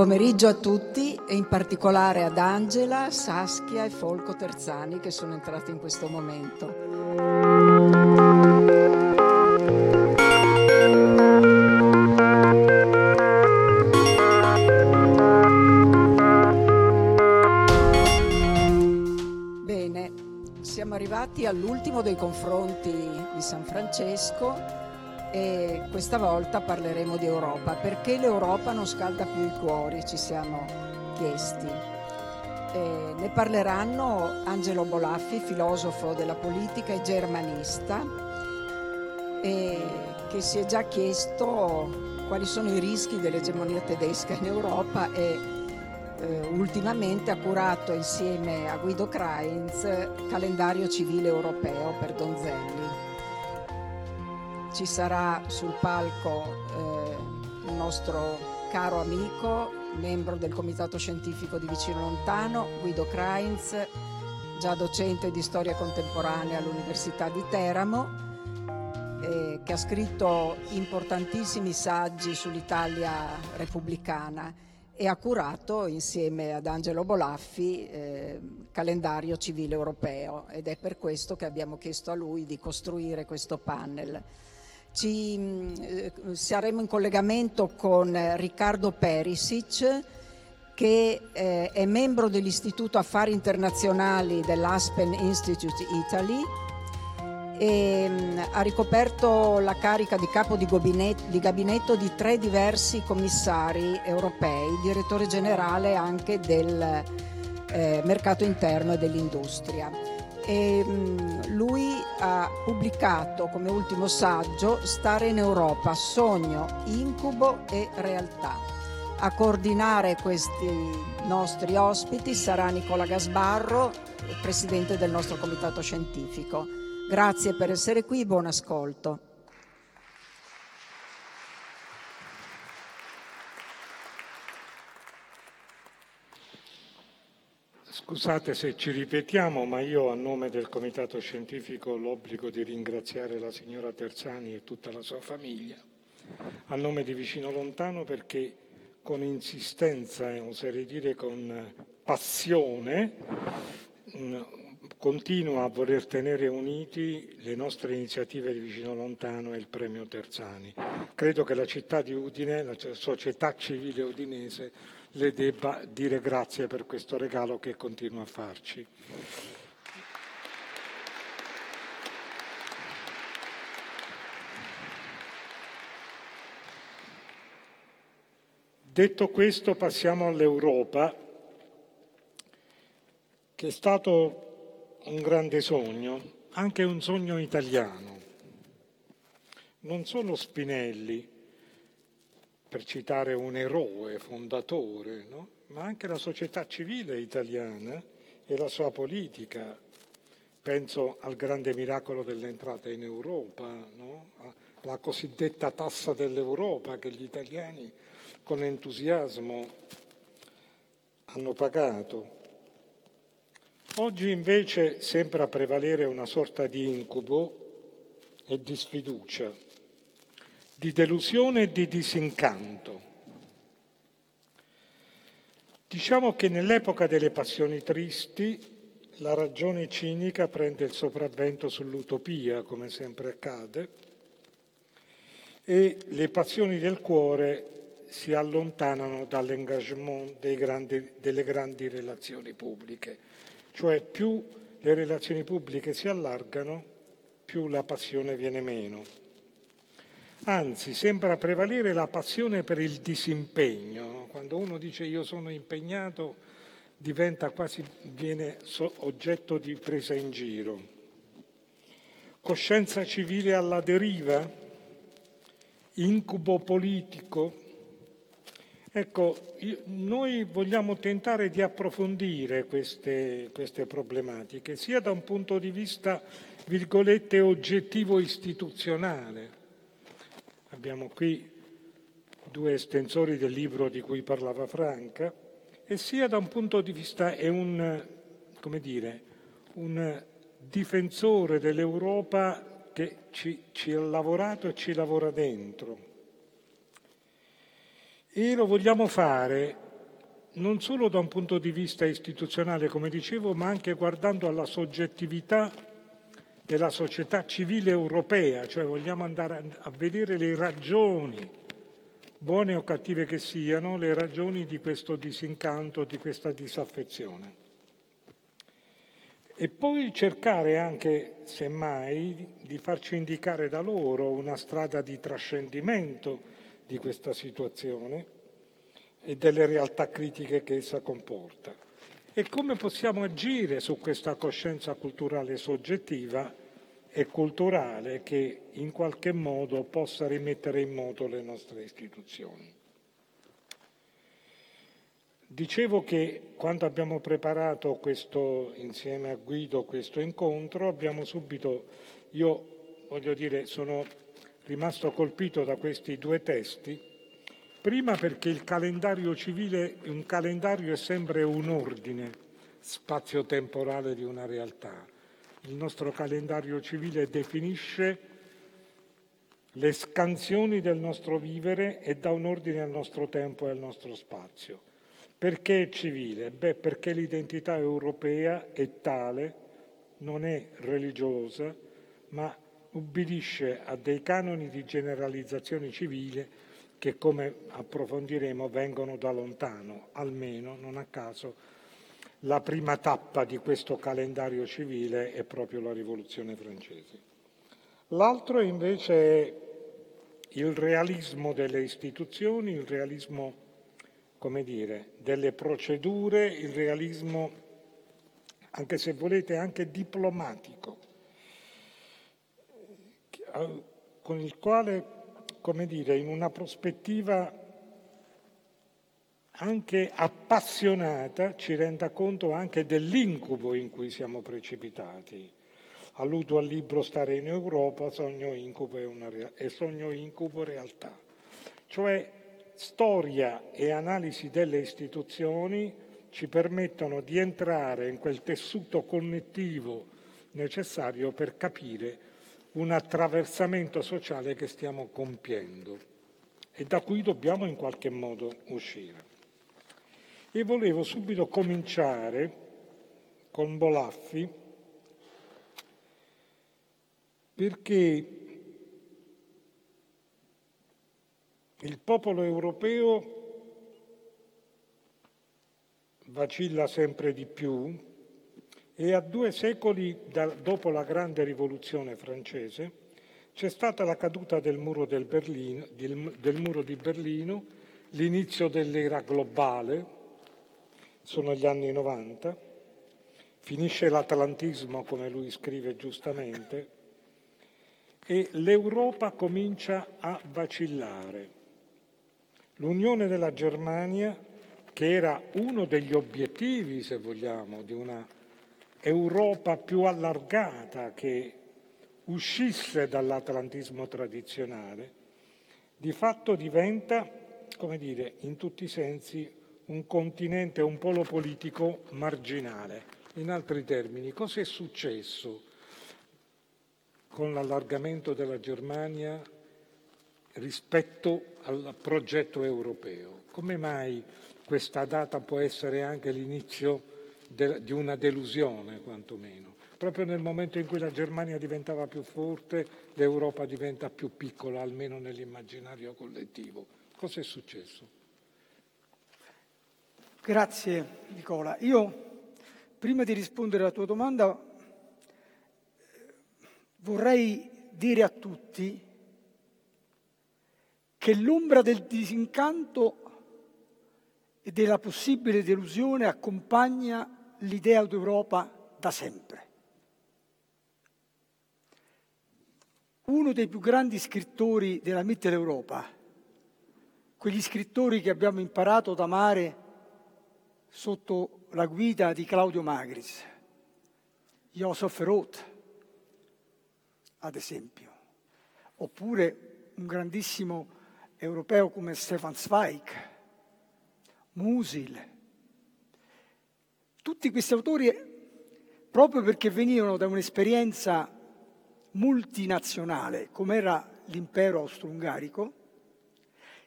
pomeriggio a tutti e in particolare ad Angela, Saskia e Folco Terzani che sono entrati in questo momento. Bene, siamo arrivati all'ultimo dei confronti di San Francesco e questa volta parleremo di Europa. Perché l'Europa non scalda più i cuori, ci siamo chiesti. E ne parleranno Angelo Bolaffi, filosofo della politica e germanista, e che si è già chiesto quali sono i rischi dell'egemonia tedesca in Europa e eh, ultimamente ha curato insieme a Guido Krainz calendario civile europeo per Donzelli ci sarà sul palco eh, il nostro caro amico, membro del Comitato Scientifico di Vicino Lontano, Guido Krainz, già docente di storia contemporanea all'Università di Teramo, eh, che ha scritto importantissimi saggi sull'Italia repubblicana e ha curato insieme ad Angelo Bolaffi eh, calendario civile europeo ed è per questo che abbiamo chiesto a lui di costruire questo panel. Ci, eh, saremo in collegamento con Riccardo Perisic, che eh, è membro dell'Istituto Affari Internazionali dell'Aspen Institute Italy e mh, mm, ha ricoperto la carica di capo di gabinetto, di gabinetto di tre diversi commissari europei, direttore generale anche del eh, mercato interno e dell'industria e mm, lui ha pubblicato come ultimo saggio Stare in Europa, sogno, incubo e realtà. A coordinare questi nostri ospiti sarà Nicola Gasbarro, presidente del nostro comitato scientifico. Grazie per essere qui, buon ascolto. Scusate se ci ripetiamo, ma io a nome del Comitato Scientifico ho l'obbligo di ringraziare la signora Terzani e tutta la sua famiglia, a nome di Vicino Lontano perché con insistenza e oserei dire con passione mm, continua a voler tenere uniti le nostre iniziative di Vicino Lontano e il premio Terzani. Credo che la città di Udine, la società civile udinese, le debba dire grazie per questo regalo che continua a farci. Detto questo passiamo all'Europa, che è stato un grande sogno, anche un sogno italiano. Non solo Spinelli, per citare un eroe fondatore, no? ma anche la società civile italiana e la sua politica. Penso al grande miracolo dell'entrata in Europa, no? la cosiddetta tassa dell'Europa che gli italiani con entusiasmo hanno pagato. Oggi invece sembra prevalere una sorta di incubo e di sfiducia di delusione e di disincanto. Diciamo che nell'epoca delle passioni tristi la ragione cinica prende il sopravvento sull'utopia, come sempre accade, e le passioni del cuore si allontanano dall'engagement grandi, delle grandi relazioni pubbliche. Cioè più le relazioni pubbliche si allargano, più la passione viene meno. Anzi, sembra prevalere la passione per il disimpegno. Quando uno dice io sono impegnato, diventa quasi, viene oggetto di presa in giro. Coscienza civile alla deriva? Incubo politico? Ecco, noi vogliamo tentare di approfondire queste, queste problematiche, sia da un punto di vista, virgolette, oggettivo istituzionale, Abbiamo qui due estensori del libro di cui parlava Franca, e sia da un punto di vista è un, dire, un difensore dell'Europa che ci, ci ha lavorato e ci lavora dentro. E lo vogliamo fare non solo da un punto di vista istituzionale, come dicevo, ma anche guardando alla soggettività della società civile europea, cioè vogliamo andare a vedere le ragioni, buone o cattive che siano, le ragioni di questo disincanto, di questa disaffezione. E poi cercare anche, semmai, di farci indicare da loro una strada di trascendimento di questa situazione e delle realtà critiche che essa comporta. E come possiamo agire su questa coscienza culturale soggettiva e culturale che in qualche modo possa rimettere in moto le nostre istituzioni. Dicevo che quando abbiamo preparato questo, insieme a Guido questo incontro, abbiamo subito, io voglio dire, sono rimasto colpito da questi due testi Prima perché il calendario civile, un calendario è sempre un ordine spazio-temporale di una realtà. Il nostro calendario civile definisce le scansioni del nostro vivere e dà un ordine al nostro tempo e al nostro spazio. Perché è civile? Beh, perché l'identità europea è tale, non è religiosa, ma ubbidisce a dei canoni di generalizzazione civile che come approfondiremo vengono da lontano, almeno non a caso la prima tappa di questo calendario civile è proprio la rivoluzione francese. L'altro invece è il realismo delle istituzioni, il realismo, come dire, delle procedure, il realismo, anche se volete, anche diplomatico, con il quale come dire, in una prospettiva anche appassionata ci renda conto anche dell'incubo in cui siamo precipitati. Alludo al libro Stare in Europa, sogno incubo e, una, e sogno incubo realtà. Cioè storia e analisi delle istituzioni ci permettono di entrare in quel tessuto connettivo necessario per capire un attraversamento sociale che stiamo compiendo e da cui dobbiamo in qualche modo uscire. E volevo subito cominciare con Bolaffi perché il popolo europeo vacilla sempre di più e a due secoli da, dopo la grande rivoluzione francese c'è stata la caduta del muro, del, Berlino, del, del muro di Berlino, l'inizio dell'era globale, sono gli anni 90, finisce l'atlantismo come lui scrive giustamente e l'Europa comincia a vacillare. L'unione della Germania, che era uno degli obiettivi, se vogliamo, di una Europa più allargata che uscisse dall'atlantismo tradizionale, di fatto diventa, come dire, in tutti i sensi un continente, un polo politico marginale. In altri termini, cosa è successo con l'allargamento della Germania rispetto al progetto europeo? Come mai questa data può essere anche l'inizio de, di una delusione quantomeno. Proprio nel momento in cui la Germania diventava più forte, l'Europa diventa più piccola, almeno nell'immaginario collettivo. Cos'è successo? Grazie Nicola. Io, prima di rispondere alla tua domanda, vorrei dire a tutti che l'ombra del disincanto e della possibile delusione accompagna l'idea d'Europa da sempre. Uno dei più grandi scrittori della Mitteleuropa, quegli scrittori che abbiamo imparato ad amare sotto la guida di Claudio Magris, Joseph Roth, ad esempio, oppure un grandissimo europeo come Stefan Zweig, Musil, tutti questi autori, proprio perché venivano da un'esperienza multinazionale, come era l'impero austro-ungarico,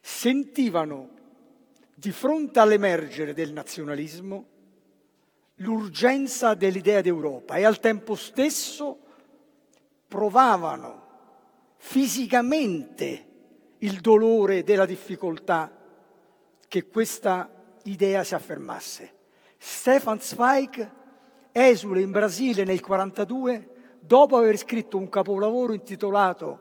sentivano di fronte all'emergere del nazionalismo, l'urgenza dell'idea d'Europa e al tempo stesso provavano fisicamente il dolore della difficoltà che questa idea si affermasse. Stefan Zweig esule in Brasile nel 1942 dopo aver scritto un capolavoro intitolato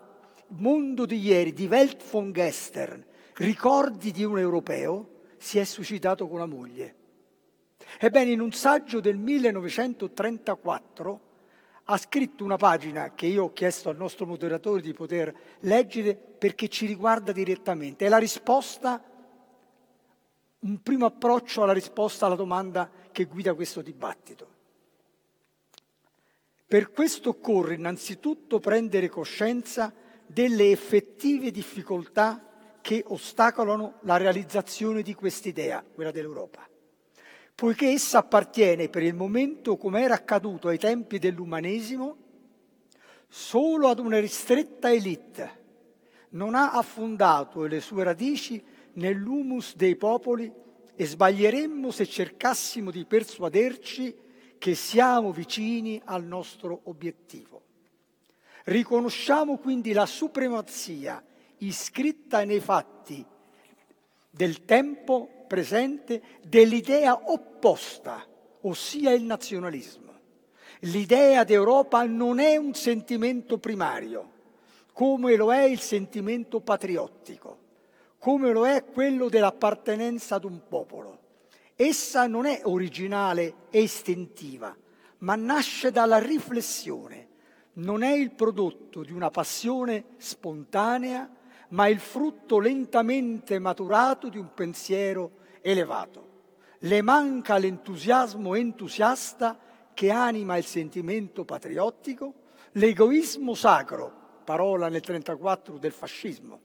Mondo di ieri di Welt von Gestern, ricordi di un europeo, si è suicidato con la moglie. Ebbene, in un saggio del 1934 ha scritto una pagina che io ho chiesto al nostro moderatore di poter leggere perché ci riguarda direttamente. È la risposta, un primo approccio alla risposta alla domanda che guida questo dibattito. Per questo occorre innanzitutto prendere coscienza delle effettive difficoltà che ostacolano la realizzazione di quest'idea, quella dell'Europa, poiché essa appartiene per il momento, come era accaduto ai tempi dell'umanesimo, solo ad una ristretta elite, non ha affondato le sue radici nell'humus dei popoli e sbaglieremmo se cercassimo di persuaderci che siamo vicini al nostro obiettivo. Riconosciamo quindi la supremazia iscritta nei fatti del tempo presente dell'idea opposta, ossia il nazionalismo. L'idea d'Europa non è un sentimento primario, come lo è il sentimento patriottico, come lo è quello dell'appartenenza ad un popolo. Essa non è originale e istintiva, ma nasce dalla riflessione. Non è il prodotto di una passione spontanea, ma il frutto lentamente maturato di un pensiero elevato. Le manca l'entusiasmo entusiasta che anima il sentimento patriottico, l'egoismo sacro, parola nel 1934 del fascismo,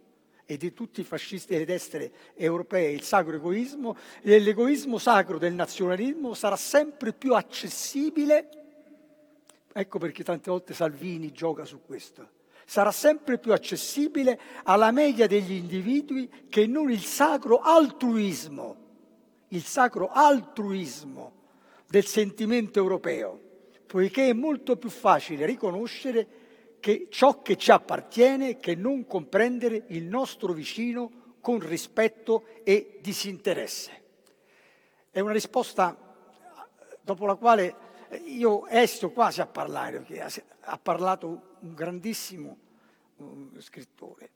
e di tutti i fascisti delle destre europee, il sacro egoismo, l'egoismo sacro del nazionalismo sarà sempre più accessibile, ecco perché tante volte Salvini gioca su questo, sarà sempre più accessibile alla media degli individui che non il sacro altruismo, il sacro altruismo del sentimento europeo, poiché è molto più facile riconoscere che ciò che ci appartiene, che non comprendere il nostro vicino con rispetto e disinteresse. È una risposta dopo la quale io esito quasi a parlare, perché ha parlato un grandissimo um, scrittore.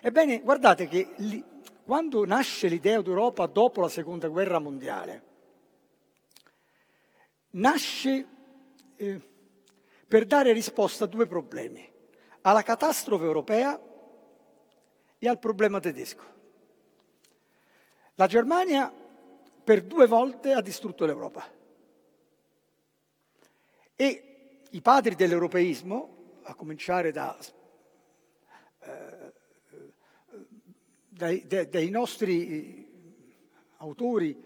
Ebbene, guardate che li, quando nasce l'idea d'Europa dopo la seconda guerra mondiale, nasce... Eh, per dare risposta a due problemi, alla catastrofe europea e al problema tedesco. La Germania per due volte ha distrutto l'Europa e i padri dell'europeismo, a cominciare da, eh, dai, dai, dai, nostri autori,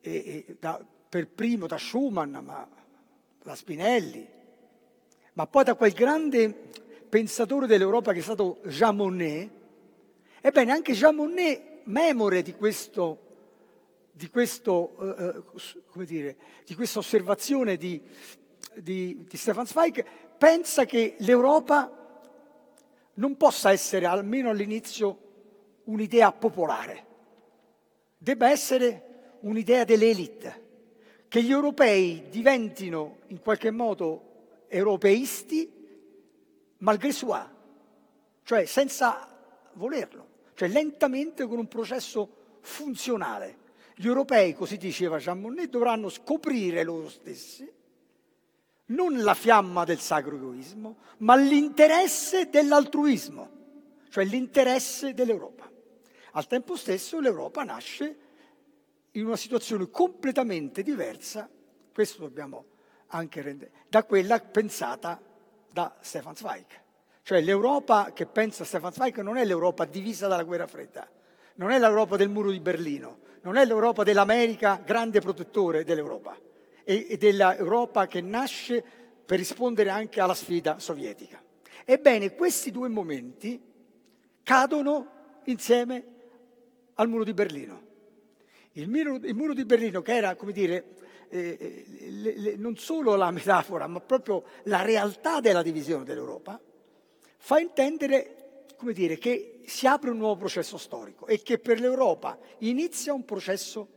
e, e da, per primo da Schumann, ma da Spinelli, ma poi da quel grande pensatore dell'Europa che è stato Jean Monnet, ebbene anche Jean Monnet, memore di questo di, questo, eh, eh dire, di questa osservazione di, di, di, Stefan Zweig, pensa che l'Europa non possa essere, almeno all'inizio, un'idea popolare, debba essere un'idea delle elite, che gli europei diventino in qualche modo europeisti malgré soi, cioè senza volerlo, cioè lentamente con un processo funzionale. Gli europei, così diceva Jean Monnet, dovranno scoprire loro stessi non la fiamma del sacro egoismo, ma l'interesse dell'altruismo, cioè l'interesse dell'Europa. Al tempo stesso l'Europa nasce in una situazione completamente diversa, questo dobbiamo anche rende, da quella pensata da Stefan Zweig. Cioè l'Europa che pensa Stefan Zweig non è l'Europa divisa dalla guerra fredda, non è l'Europa del muro di Berlino, non è l'Europa dell'America grande protettore dell'Europa e, e dell'Europa che nasce per rispondere anche alla sfida sovietica. Ebbene, questi due momenti cadono insieme al muro di Berlino. Il muro, il muro di Berlino, che era, come dire, eh, eh, le, le, non solo la metafora, ma proprio la realtà della divisione dell'Europa, fa intendere, come dire, che si apre un nuovo processo storico e che per l'Europa inizia un processo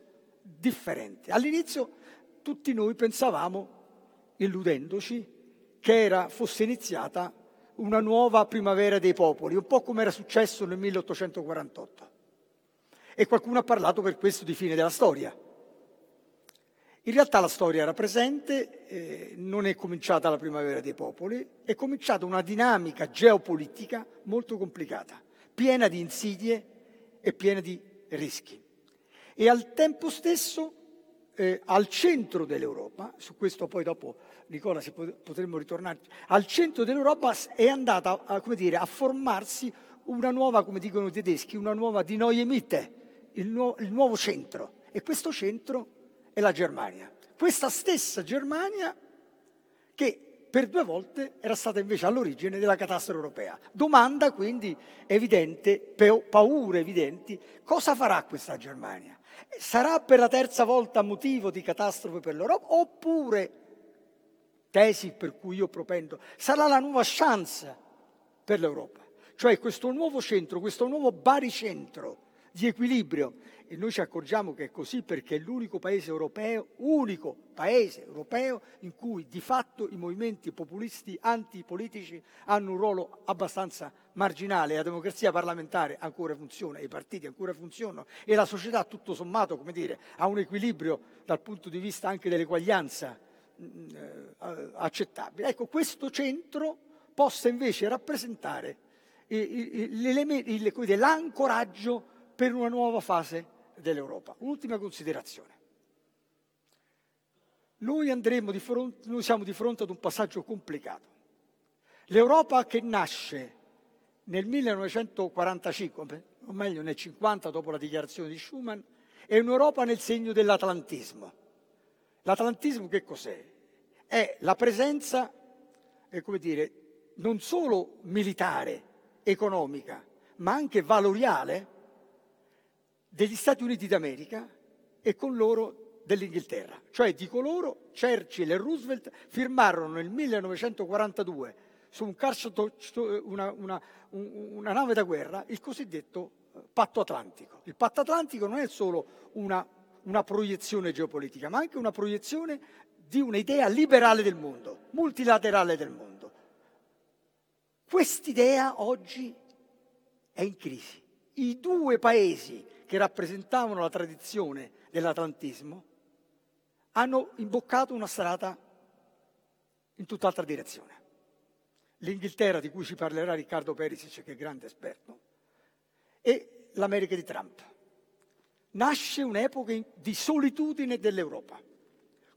differente. All'inizio tutti noi pensavamo, illudendoci, che era, fosse iniziata una nuova primavera dei popoli, un po' come era successo nel 1848. E qualcuno ha parlato per questo di fine della storia. In realtà la storia era presente, eh, non è cominciata la primavera dei popoli, è cominciata una dinamica geopolitica molto complicata, piena di insidie e piena di rischi. E al tempo stesso eh, al centro dell'Europa, su questo poi dopo Nicola si potremmo ritornare, al centro dell'Europa è andata a, dire, a formarsi una nuova, come dicono i tedeschi, una nuova di Neue Mitte, il, nu- il nuovo centro. E questo centro è la Germania. Questa stessa Germania che per due volte era stata invece all'origine della catastrofe europea. Domanda quindi evidente, paure evidenti, cosa farà questa Germania? Sarà per la terza volta motivo di catastrofe per l'Europa oppure, tesi per cui io propendo, sarà la nuova chance per l'Europa? Cioè questo nuovo centro, questo nuovo baricentro di equilibrio e noi ci accorgiamo che è così perché è l'unico paese europeo, unico paese europeo in cui di fatto i movimenti populisti antipolitici hanno un ruolo abbastanza marginale, la democrazia parlamentare ancora funziona, i partiti ancora funzionano e la società tutto sommato, come dire, ha un equilibrio dal punto di vista anche dell'eguaglianza mm, eh, accettabile. Ecco, questo centro possa invece rappresentare l'ancoraggio per una nuova fase dell'Europa. Un'ultima considerazione. Noi, di fronte, noi siamo di fronte ad un passaggio complicato. L'Europa che nasce nel 1945, o meglio nel 50 dopo la dichiarazione di Schuman, è un'Europa nel segno dell'atlantismo. L'atlantismo che cos'è? È la presenza, eh, come dire, non solo militare, economica, ma anche valoriale degli Stati Uniti d'America e con loro dell'Inghilterra, cioè di coloro Churchill e Roosevelt firmarono nel 1942 su un una, una, una, nave da guerra il cosiddetto eh, patto atlantico. Il patto atlantico non è solo una, una proiezione geopolitica, ma anche una proiezione di un'idea liberale del mondo, multilaterale del mondo. Quest'idea oggi è in crisi. I due paesi che rappresentavano la tradizione dell'atlantismo, hanno imboccato una strada in tutt'altra direzione. L'Inghilterra, di cui ci parlerà Riccardo Perisic, che è grande esperto, e l'America di Trump. Nasce un'epoca di solitudine dell'Europa.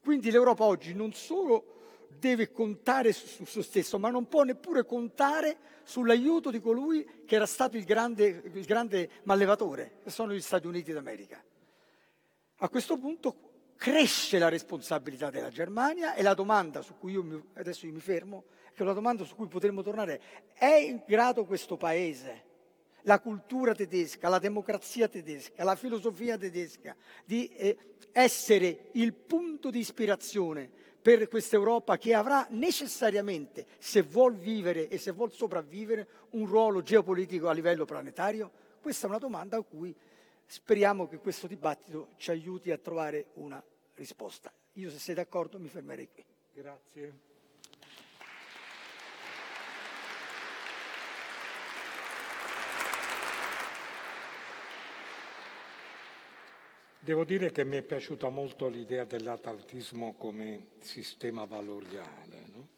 Quindi l'Europa oggi non solo deve contare su se stesso, ma non può neppure contare sull'aiuto di colui che era stato il grande, il grande mallevatore, che sono gli Stati Uniti d'America. A questo punto cresce la responsabilità della Germania e la domanda su cui io mi, adesso io mi fermo, che è una domanda su cui potremmo tornare, è in grado questo Paese, la cultura tedesca, la democrazia tedesca, la filosofia tedesca, di eh, essere il punto di ispirazione per questa Europa che avrà necessariamente, se vuol vivere e se vuol sopravvivere, un ruolo geopolitico a livello planetario? Questa è una domanda a cui speriamo che questo dibattito ci aiuti a trovare una risposta. Io se sei d'accordo mi fermerei qui. Grazie. Devo dire che mi è piaciuta molto l'idea dell'atlantismo come sistema valoriale, no?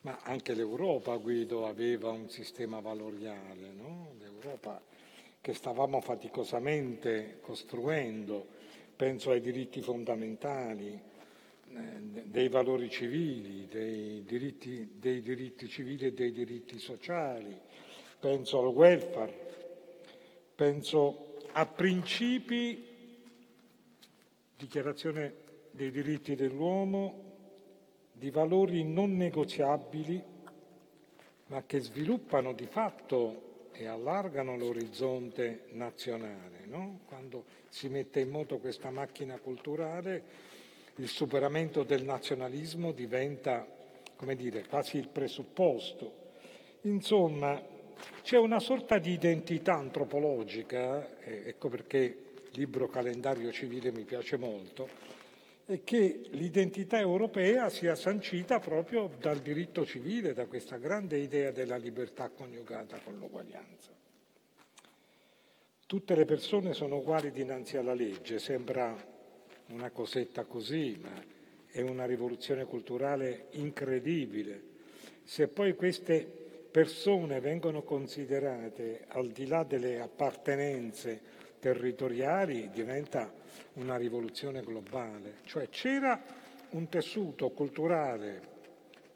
ma anche l'Europa, Guido, aveva un sistema valoriale, no? l'Europa che stavamo faticosamente costruendo, penso ai diritti fondamentali, eh, dei valori civili, dei diritti, dei diritti civili e dei diritti sociali, penso al welfare, penso a principi Dichiarazione dei diritti dell'uomo, di valori non negoziabili, ma che sviluppano di fatto e allargano l'orizzonte nazionale. No? Quando si mette in moto questa macchina culturale, il superamento del nazionalismo diventa, come dire, quasi il presupposto. Insomma, c'è una sorta di identità antropologica, eh, ecco perché libro calendario civile mi piace molto, e che l'identità europea sia sancita proprio dal diritto civile, da questa grande idea della libertà coniugata con l'uguaglianza. Tutte le persone sono uguali dinanzi alla legge, sembra una cosetta così, ma è una rivoluzione culturale incredibile. Se poi queste persone vengono considerate al di là delle appartenenze territoriali, diventa una rivoluzione globale, cioè c'era un tessuto culturale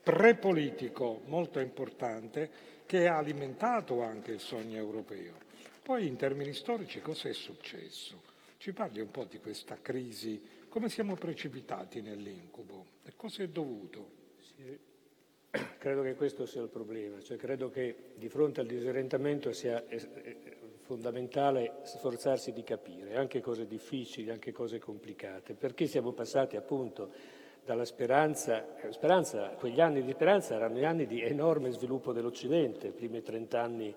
prepolitico molto importante che ha alimentato anche il sogno europeo. Poi in termini storici cosa è successo? Ci parli un po' di questa crisi, come siamo precipitati nell'incubo e cosa è dovuto? Sì, credo che questo sia il problema, cioè credo che di fronte al disorientamento sia fondamentale sforzarsi di capire anche cose difficili, anche cose complicate, perché siamo passati appunto dalla speranza, eh, speranza, quegli anni di speranza erano gli anni di enorme sviluppo dell'Occidente, i primi 30 anni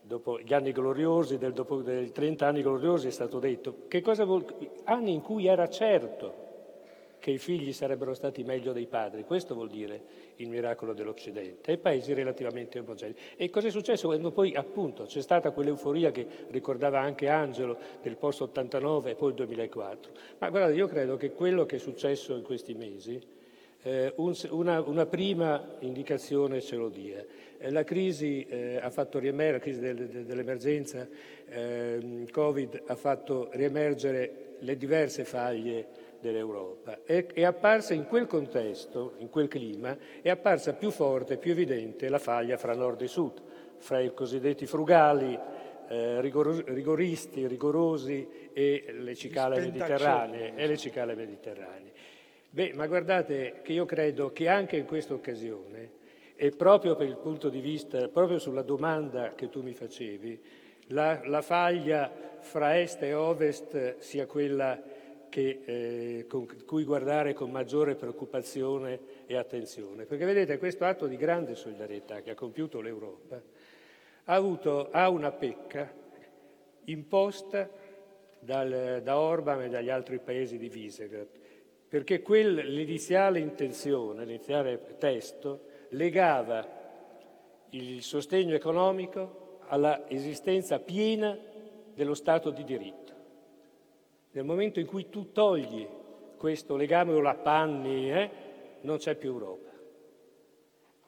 dopo gli anni gloriosi, del, dopo dei 30 anni gloriosi è stato detto, che cosa vuol, anni in cui era certo che i figli sarebbero stati meglio dei padri, questo vuol dire il miracolo dell'Occidente, e paesi relativamente omogenei. E cosa è successo quando poi appunto c'è stata quell'euforia che ricordava anche Angelo del post 89 e poi il 2004? Ma guardate, io credo che quello che è successo in questi mesi, eh, un, una, una, prima indicazione ce lo dia. Eh, la crisi eh, ha fatto riemergere, la crisi del, dell'emergenza ehm, Covid ha fatto riemergere le diverse faglie dell'Europa. È, è apparsa in quel contesto, in quel clima, è apparsa più forte, più evidente la faglia fra nord e sud, fra i cosiddetti frugali, eh, rigoristi, rigorosi e le cicale mediterranee. E le cicale mediterranee. Beh, ma guardate che io credo che anche in questa occasione, e proprio per il punto di vista, proprio sulla domanda che tu mi facevi, la, la faglia fra est e ovest sia quella che, eh, con cui guardare con maggiore preoccupazione e attenzione. Perché vedete, questo atto di grande solidarietà che ha compiuto l'Europa ha, avuto, ha una pecca imposta dal, da Orban e dagli altri paesi di Visegrad, perché quel, l'iniziale intenzione, l'iniziale testo, legava il sostegno economico alla esistenza piena dello Stato di diritto. Nel momento in cui tu togli questo legame o la panni, eh, non c'è più Europa.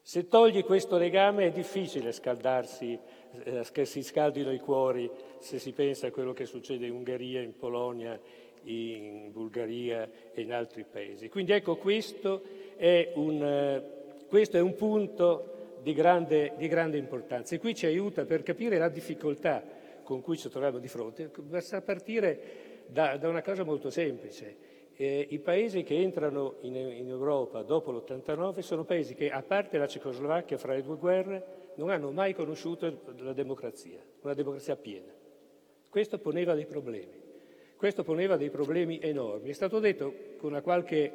Se togli questo legame è difficile scaldarsi, eh, che si scaldino i cuori se si pensa a quello che succede in Ungheria, in Polonia, in Bulgaria e in altri paesi. Quindi ecco, questo è un, eh, questo è un punto di grande, di grande importanza e qui ci aiuta per capire la difficoltà con cui ci troviamo di fronte, basta partire da, da una cosa molto semplice. Eh, I paesi che entrano in, in Europa dopo l'89 sono paesi che, a parte la Cecoslovacchia fra le due guerre, non hanno mai conosciuto la democrazia, una democrazia piena. Questo poneva dei problemi, questo poneva dei problemi enormi. È stato detto con una qualche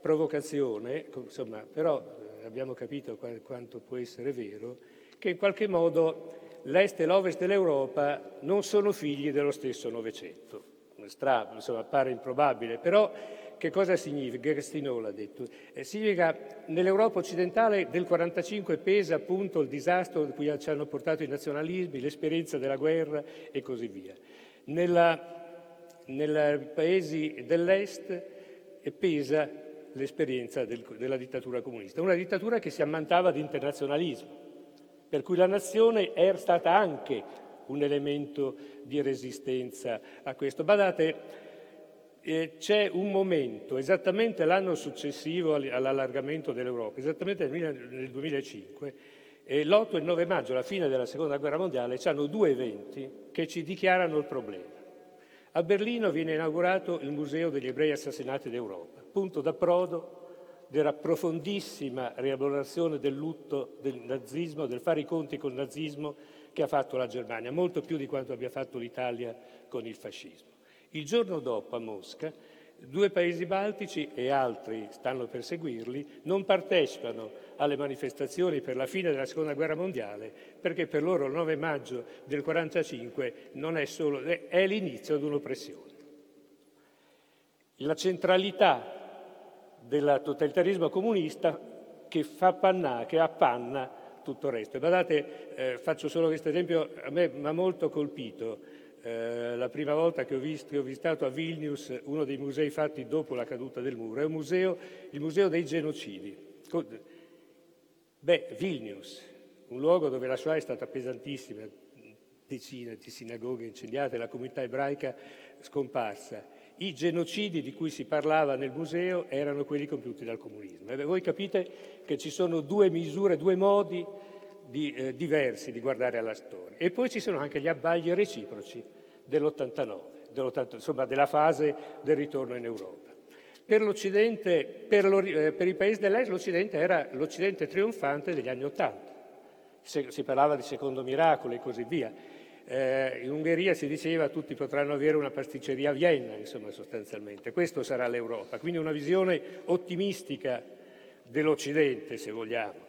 provocazione, insomma, però eh, abbiamo capito quanto può essere vero, che in qualche modo l'est e l'ovest dell'Europa non sono figli dello stesso Novecento strano, insomma, pare improbabile, però che cosa significa? Gerstino l'ha detto. Eh, significa nell'Europa occidentale del 1945 pesa appunto il disastro cui ci hanno portato i nazionalismi, l'esperienza della guerra e così via. nei paesi dell'Est pesa l'esperienza del, della dittatura comunista, una dittatura che si ammantava di internazionalismo, per cui la nazione è stata anche un elemento di resistenza a questo. Badate, eh, c'è un momento, esattamente l'anno successivo all'allargamento dell'Europa, esattamente nel 2005, e l'8 e il 9 maggio, alla fine della Seconda Guerra Mondiale, c'hanno due eventi che ci dichiarano il problema. A Berlino viene inaugurato il Museo degli ebrei assassinati d'Europa, punto d'approdo della profondissima rielaborazione del lutto del nazismo, del fare i conti col nazismo che ha fatto la Germania, molto più di quanto abbia fatto l'Italia con il fascismo. Il giorno dopo a Mosca due paesi baltici e altri stanno per seguirli non partecipano alle manifestazioni per la fine della seconda guerra mondiale perché per loro il 9 maggio del 1945 non è solo è l'inizio di un'oppressione. La centralità del totalitarismo comunista che fa panna, che appanna tutto il resto. Guardate, eh, faccio solo questo esempio, a me mi ha molto colpito eh, la prima volta che ho, visto, che ho, visitato a Vilnius uno dei musei fatti dopo la caduta del muro, è museo, il Museo dei Genocidi. Beh, Vilnius, un luogo dove la Shoah è stata pesantissima, decine di sinagoghe incendiate, la comunità ebraica scomparsa. I genocidi di cui si parlava nel museo erano quelli compiuti dal comunismo. E voi capite che ci sono due misure, due modi di, eh, diversi di guardare alla storia. E poi ci sono anche gli abbagli reciproci dell'89, dell'80, insomma della fase del ritorno in Europa. Per per, eh, per i paesi dell'Est, l'Occidente era l'Occidente trionfante degli anni Ottanta. Si parlava di secondo miracolo e così via. Eh, in Ungheria si diceva tutti potranno avere una pasticceria a Vienna, insomma, sostanzialmente. Questo sarà l'Europa. Quindi una visione ottimistica dell'Occidente, se vogliamo.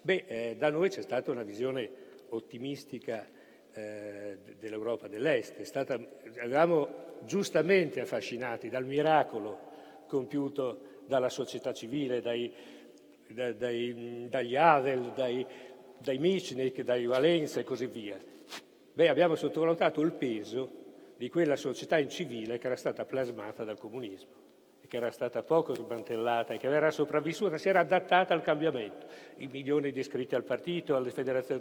Beh, eh, da noi c'è stata una visione ottimistica eh, dell'Europa dell'Est. Stata, eravamo giustamente affascinati dal miracolo compiuto dalla società civile, dai, da, dai, dagli Havel, dai, dai Michnik, dai Valenza e così via. Beh, abbiamo sottovalutato il peso di quella società incivile che era stata plasmata dal comunismo che era stata poco smantellata e che era sopravvissuta, si era adattata al cambiamento. I milioni di iscritti al partito, alle federazioni,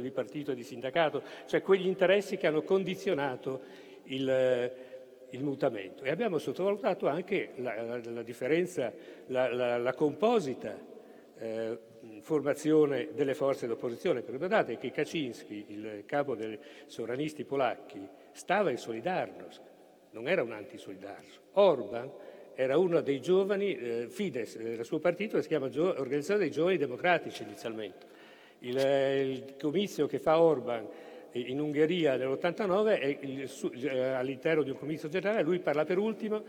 di partito e di sindacato, cioè quegli interessi che hanno condizionato il, il mutamento. E abbiamo sottovalutato anche la, la, la differenza, la, la composita eh, formazione delle forze d'opposizione. Guardate che Kaczynski, il capo dei sovranisti polacchi, stava in Solidarnosc, non era un antisolidarnosc. Orban era uno dei giovani, eh, Fides, eh, il suo partito si chiama Gio- Organizzazione dei Giovani Democratici inizialmente. Il, eh, il comizio che fa Orban in Ungheria nell'89 è il, eh, all'interno di un comizio generale, lui parla per ultimo,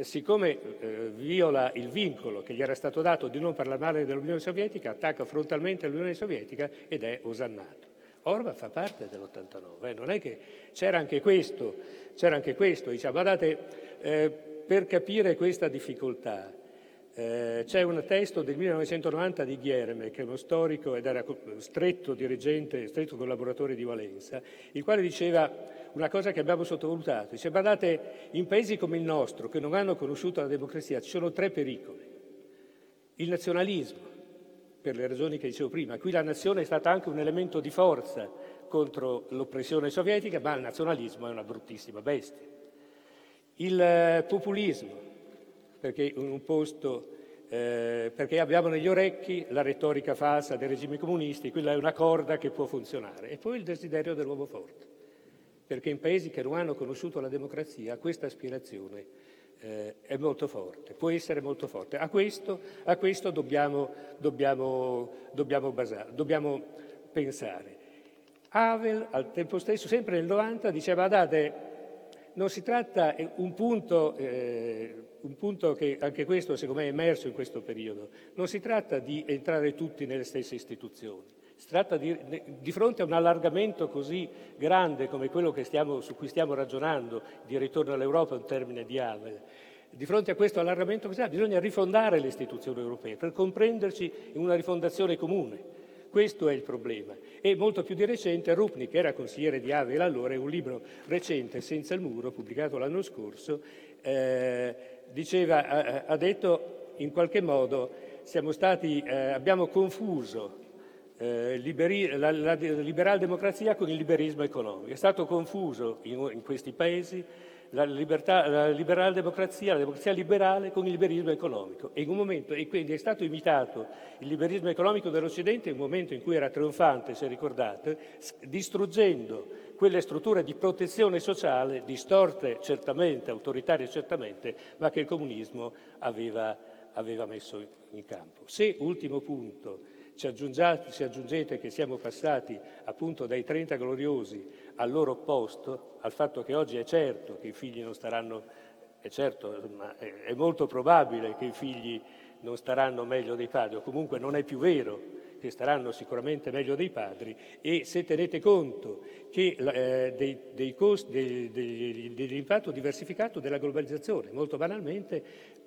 siccome eh, viola il vincolo che gli era stato dato di non parlare male dell'Unione Sovietica, attacca frontalmente l'Unione Sovietica ed è osannato. Orban fa parte dell'89, eh, non è che c'era anche questo, c'era anche questo, diciamo, guardate, eh, per capire questa difficoltà eh, c'è un testo del 1990 di Gherme, che è uno storico ed era stretto dirigente, stretto collaboratore di Valenza, il quale diceva una cosa che abbiamo sottovalutato. Dice, guardate, in paesi come il nostro, che non hanno conosciuto la democrazia, ci sono tre pericoli. Il nazionalismo, per le ragioni che dicevo prima, qui la nazione è stata anche un elemento di forza contro l'oppressione sovietica, ma il nazionalismo è una bruttissima bestia. Il eh, populismo, perché, posto, eh, perché abbiamo negli orecchi la retorica falsa dei regimi comunisti, quella è una corda che può funzionare. E poi il desiderio dell'uomo forte, perché in paesi che non hanno conosciuto la democrazia questa aspirazione eh, è molto forte, può essere molto forte. A questo, a questo dobbiamo, dobbiamo, dobbiamo, basare, dobbiamo pensare. Havel al tempo stesso, sempre nel 90, diceva guardate, non si tratta, un punto, eh, un punto che anche questo secondo me è emerso in questo periodo, non si tratta di entrare tutti nelle stesse istituzioni, si tratta di, di fronte a un allargamento così grande come quello stiamo, su cui stiamo ragionando, di ritorno all'Europa, un termine di Havel, di fronte a questo allargamento così bisogna rifondare le istituzioni europee per comprenderci in una rifondazione comune. Questo è il problema. E molto più di recente Rupni, che era consigliere di Havel allora, in un libro recente, Senza il muro, pubblicato l'anno scorso, eh, diceva, ha, ha, detto in qualche modo stati, eh, abbiamo confuso eh, liberi, la, la, liberal democrazia con il liberismo economico. È stato confuso in, in questi paesi la, libertà, la liberale democrazia, la democrazia liberale con il liberismo economico. E, momento, e, quindi è stato imitato il liberismo economico dell'Occidente in un momento in cui era trionfante, se ricordate, distruggendo quelle strutture di protezione sociale distorte certamente, autoritarie certamente, ma che il comunismo aveva, aveva messo in campo. Se, ultimo punto, ci aggiungete che siamo passati appunto dai 30 gloriosi al loro opposto, al fatto che oggi è certo che i figli non staranno, è certo, ma è molto probabile che i figli non staranno meglio dei padri, o comunque non è più vero che staranno sicuramente meglio dei padri e se tenete conto che, eh, dei, dei costi, dei, dell'impatto diversificato della globalizzazione, molto banalmente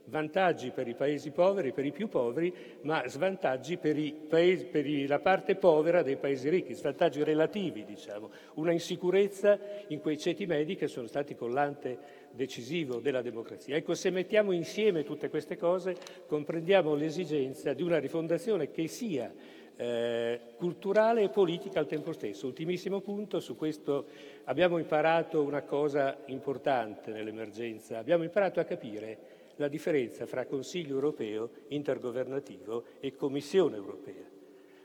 vantaggi per i paesi poveri, per i più poveri, ma svantaggi per, paesi, per la parte povera dei paesi ricchi, svantaggi relativi, diciamo, una insicurezza in quei ceti medi che sono stati collante decisivo della democrazia. Ecco, se mettiamo insieme tutte queste cose, comprendiamo l'esigenza di una rifondazione che sia eh, culturale e politica al tempo stesso. Ultimissimo punto, su questo abbiamo imparato una cosa importante nell'emergenza, abbiamo imparato a capire la differenza fra Consiglio europeo intergovernativo e Commissione europea.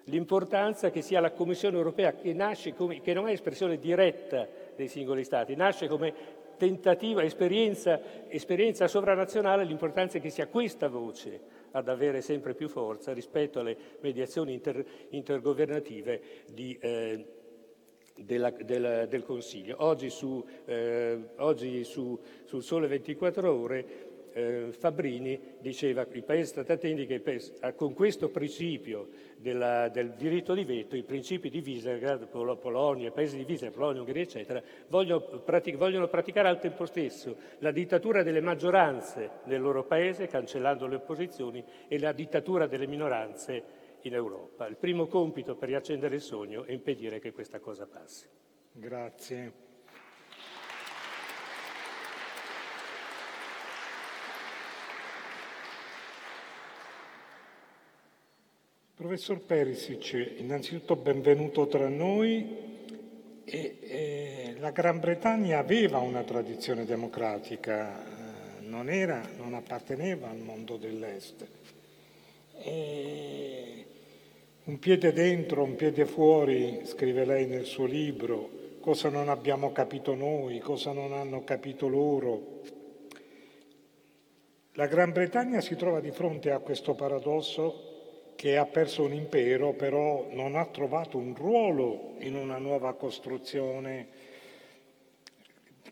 L'importanza che sia la Commissione europea che, nasce come, che non è espressione diretta dei singoli Stati, nasce come tentativa, esperienza, esperienza sovranazionale, l'importanza che sia questa voce ad avere sempre più forza rispetto alle mediazioni inter, intergovernative di, eh, della, della, del Consiglio. Oggi, su, eh, oggi su, sul Sole 24 Ore eh, Fabrini diceva i paesi stati attenti che con questo principio della, del diritto di veto, i principi di Visegrad, Pol- Polonia, i paesi di Visegrad, Polonia, Ungheria, eccetera, vogliono, pratic- vogliono praticare al tempo stesso la dittatura delle maggioranze nel loro paese, cancellando le opposizioni, e la dittatura delle minoranze in Europa. Il primo compito per riaccendere il sogno è impedire che questa cosa passi. Grazie. Professor Perisic, innanzitutto benvenuto tra noi. E, e, la Gran Bretagna aveva una tradizione democratica, eh, non, era, non apparteneva al mondo dell'Est. E un piede dentro, un piede fuori, scrive lei nel suo libro, cosa non abbiamo capito noi, cosa non hanno capito loro. La Gran Bretagna si trova di fronte a questo paradosso che ha perso un impero, però non ha trovato un ruolo in una nuova costruzione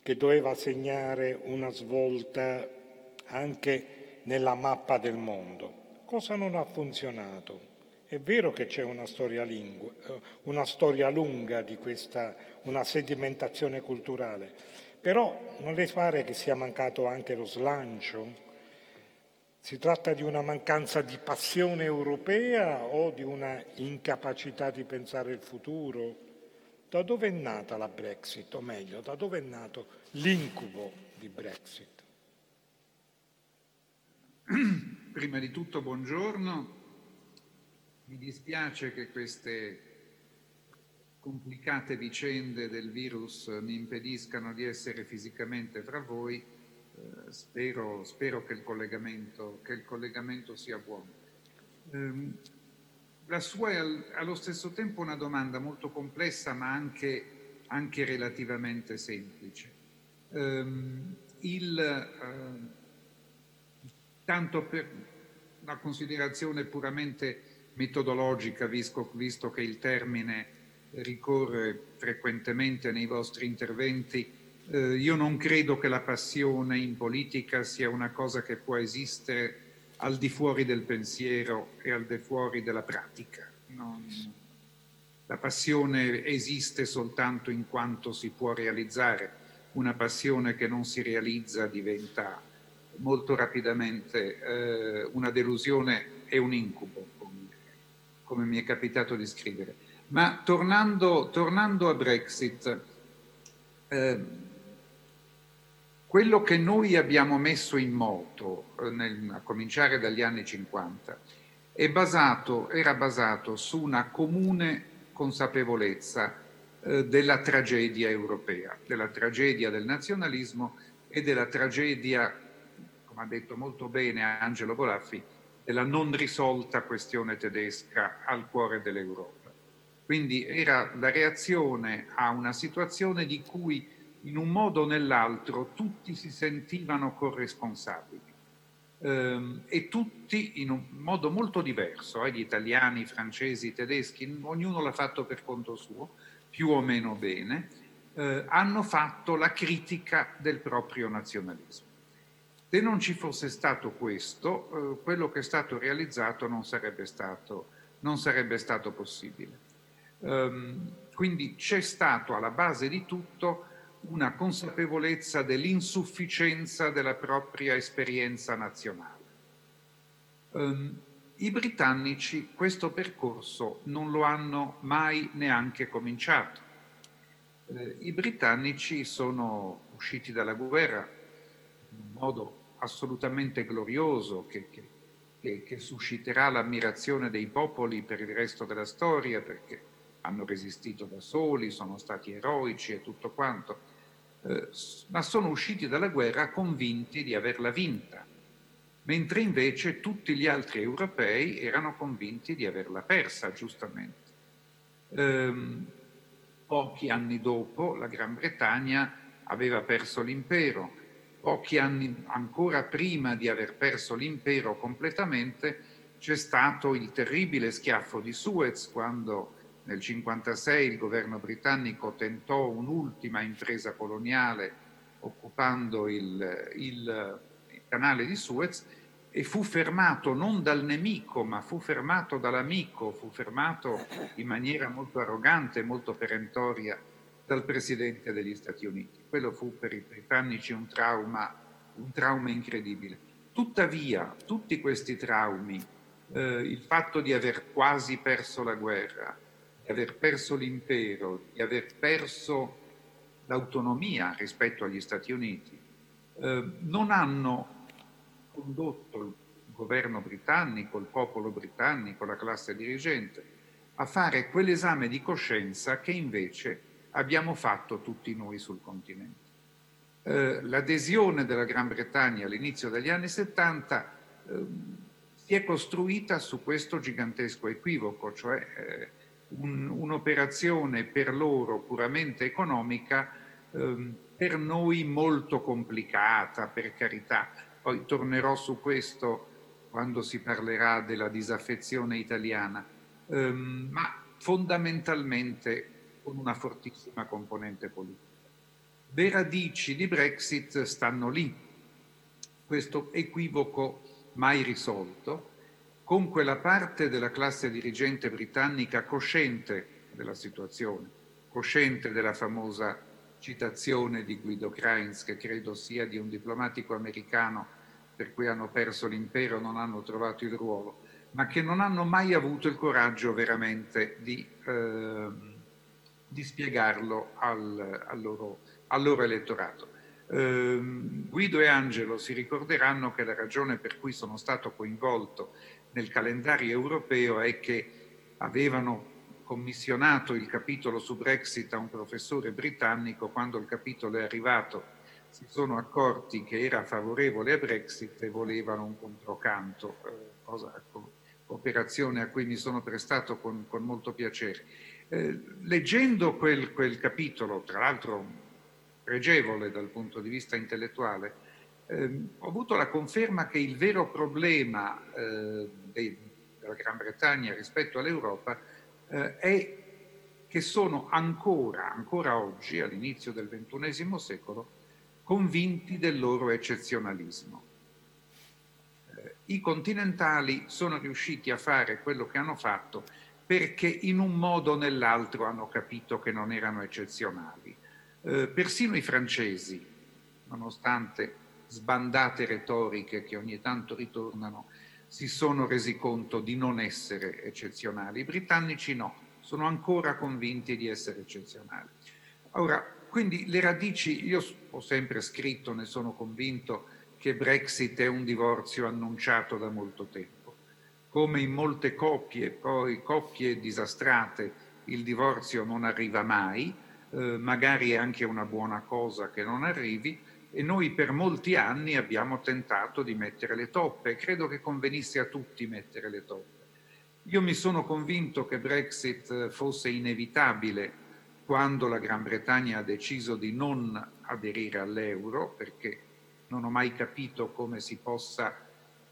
che doveva segnare una svolta anche nella mappa del mondo. Cosa non ha funzionato? È vero che c'è una storia, lingua, una storia lunga di questa, una sedimentazione culturale, però non le pare che sia mancato anche lo slancio, si tratta di una mancanza di passione europea o di una incapacità di pensare il futuro? Da dove è nata la Brexit, o meglio, da dove è nato l'incubo di Brexit? Prima di tutto buongiorno, mi dispiace che queste complicate vicende del virus mi impediscano di essere fisicamente tra voi spero, spero che, il che, il collegamento, sia buono. Eh, la sua è al, allo stesso tempo una domanda molto complessa ma anche, anche relativamente semplice. Eh, il, eh, tanto per una considerazione puramente metodologica, visto, visto che il termine ricorre frequentemente nei vostri interventi, eh, io non credo che la passione in politica sia una cosa che può esistere al di fuori del pensiero e al di fuori della pratica. Non... La passione esiste soltanto in quanto si può realizzare. Una passione che non si realizza diventa molto rapidamente eh, una delusione e un incubo, come, come, mi è capitato di scrivere. Ma tornando, tornando a Brexit, eh, quello che noi abbiamo messo in moto, eh, nel, a cominciare dagli anni 50, basato, era basato su una comune consapevolezza eh, della tragedia europea, della tragedia del nazionalismo e della tragedia, come ha detto molto bene Angelo Bolaffi, della non risolta questione tedesca al cuore dell'Europa. Quindi era la reazione a una situazione di cui in un modo o nell'altro tutti si sentivano corresponsabili. ehm, e tutti in un modo molto diverso, eh, gli italiani, i francesi, i tedeschi, ognuno l'ha fatto per conto suo, più o meno bene, eh, hanno fatto la critica del proprio nazionalismo. Se non ci fosse stato questo, eh, quello che è stato realizzato non sarebbe stato, non sarebbe stato possibile. Um, quindi c'è stato alla base di tutto una consapevolezza dell'insufficienza della propria esperienza nazionale. Um, I britannici questo percorso non lo hanno mai neanche cominciato. Eh, I britannici sono usciti dalla guerra in un modo assolutamente glorioso che, che, che, che susciterà l'ammirazione dei popoli per il resto della storia perché hanno resistito da soli, sono stati eroici e tutto quanto, eh, ma sono usciti dalla guerra convinti di averla vinta, mentre invece tutti gli altri europei erano convinti di averla persa, giustamente. Eh, pochi anni dopo la Gran Bretagna aveva perso l'impero, pochi anni ancora prima di aver perso l'impero completamente c'è stato il terribile schiaffo di Suez quando nel 1956 il governo britannico tentò un'ultima impresa coloniale occupando il, il, il canale di Suez e fu fermato non dal nemico, ma fu fermato dall'amico, fu fermato in maniera molto arrogante, molto perentoria dal Presidente degli Stati Uniti. Quello fu per i britannici un trauma, un trauma incredibile. Tuttavia, tutti questi traumi, eh, il fatto di aver quasi perso la guerra, di aver perso l'impero, di aver perso l'autonomia rispetto agli Stati Uniti, eh, non hanno condotto il governo britannico, il popolo britannico, la classe dirigente, a fare quell'esame di coscienza che invece abbiamo fatto tutti noi sul continente. Eh, l'adesione della Gran Bretagna all'inizio degli anni 70 eh, si è costruita su questo gigantesco equivoco, cioè eh, un, un'operazione per loro puramente economica, ehm, per noi molto complicata, per carità. Poi tornerò su questo quando si parlerà della disaffezione italiana, ehm, ma fondamentalmente con una fortissima componente politica. Le radici di Brexit stanno lì, questo equivoco mai risolto, con quella parte della classe dirigente britannica cosciente della situazione, cosciente della famosa citazione di Guido Kreins, che credo sia di un diplomatico americano per cui hanno perso l'impero, non hanno trovato il ruolo, ma che non hanno mai avuto il coraggio veramente di, eh, di spiegarlo al, al, loro, al, loro, elettorato. Eh, Guido e Angelo si ricorderanno che la ragione per cui sono stato coinvolto nel calendario europeo è che avevano commissionato il capitolo su Brexit a un professore britannico, quando il capitolo è arrivato si sono accorti che era favorevole a Brexit e volevano un controcanto, eh, cosa, operazione a cui mi sono prestato con, con molto piacere. Eh, leggendo quel, quel capitolo, tra l'altro pregevole dal punto di vista intellettuale, eh, ho avuto la conferma che il vero problema eh, della Gran Bretagna rispetto all'Europa eh, è che sono ancora, ancora oggi, all'inizio del XXI secolo, convinti del loro eccezionalismo. Eh, I continentali sono riusciti a fare quello che hanno fatto perché in un modo o nell'altro hanno capito che non erano eccezionali. Eh, persino i francesi, nonostante sbandate retoriche che ogni tanto ritornano, si sono resi conto di non essere eccezionali. I britannici no, sono ancora convinti di essere eccezionali. Ora, quindi le radici, io ho sempre scritto, ne sono convinto, che Brexit è un divorzio annunciato da molto tempo. Come in molte coppie, poi coppie disastrate, il divorzio non arriva mai, eh, magari è anche una buona cosa che non arrivi, e noi per molti anni abbiamo tentato di mettere le toppe. Credo che convenisse a tutti mettere le toppe. Io mi sono convinto che Brexit fosse inevitabile quando la Gran Bretagna ha deciso di non aderire all'euro, perché non ho mai capito come si possa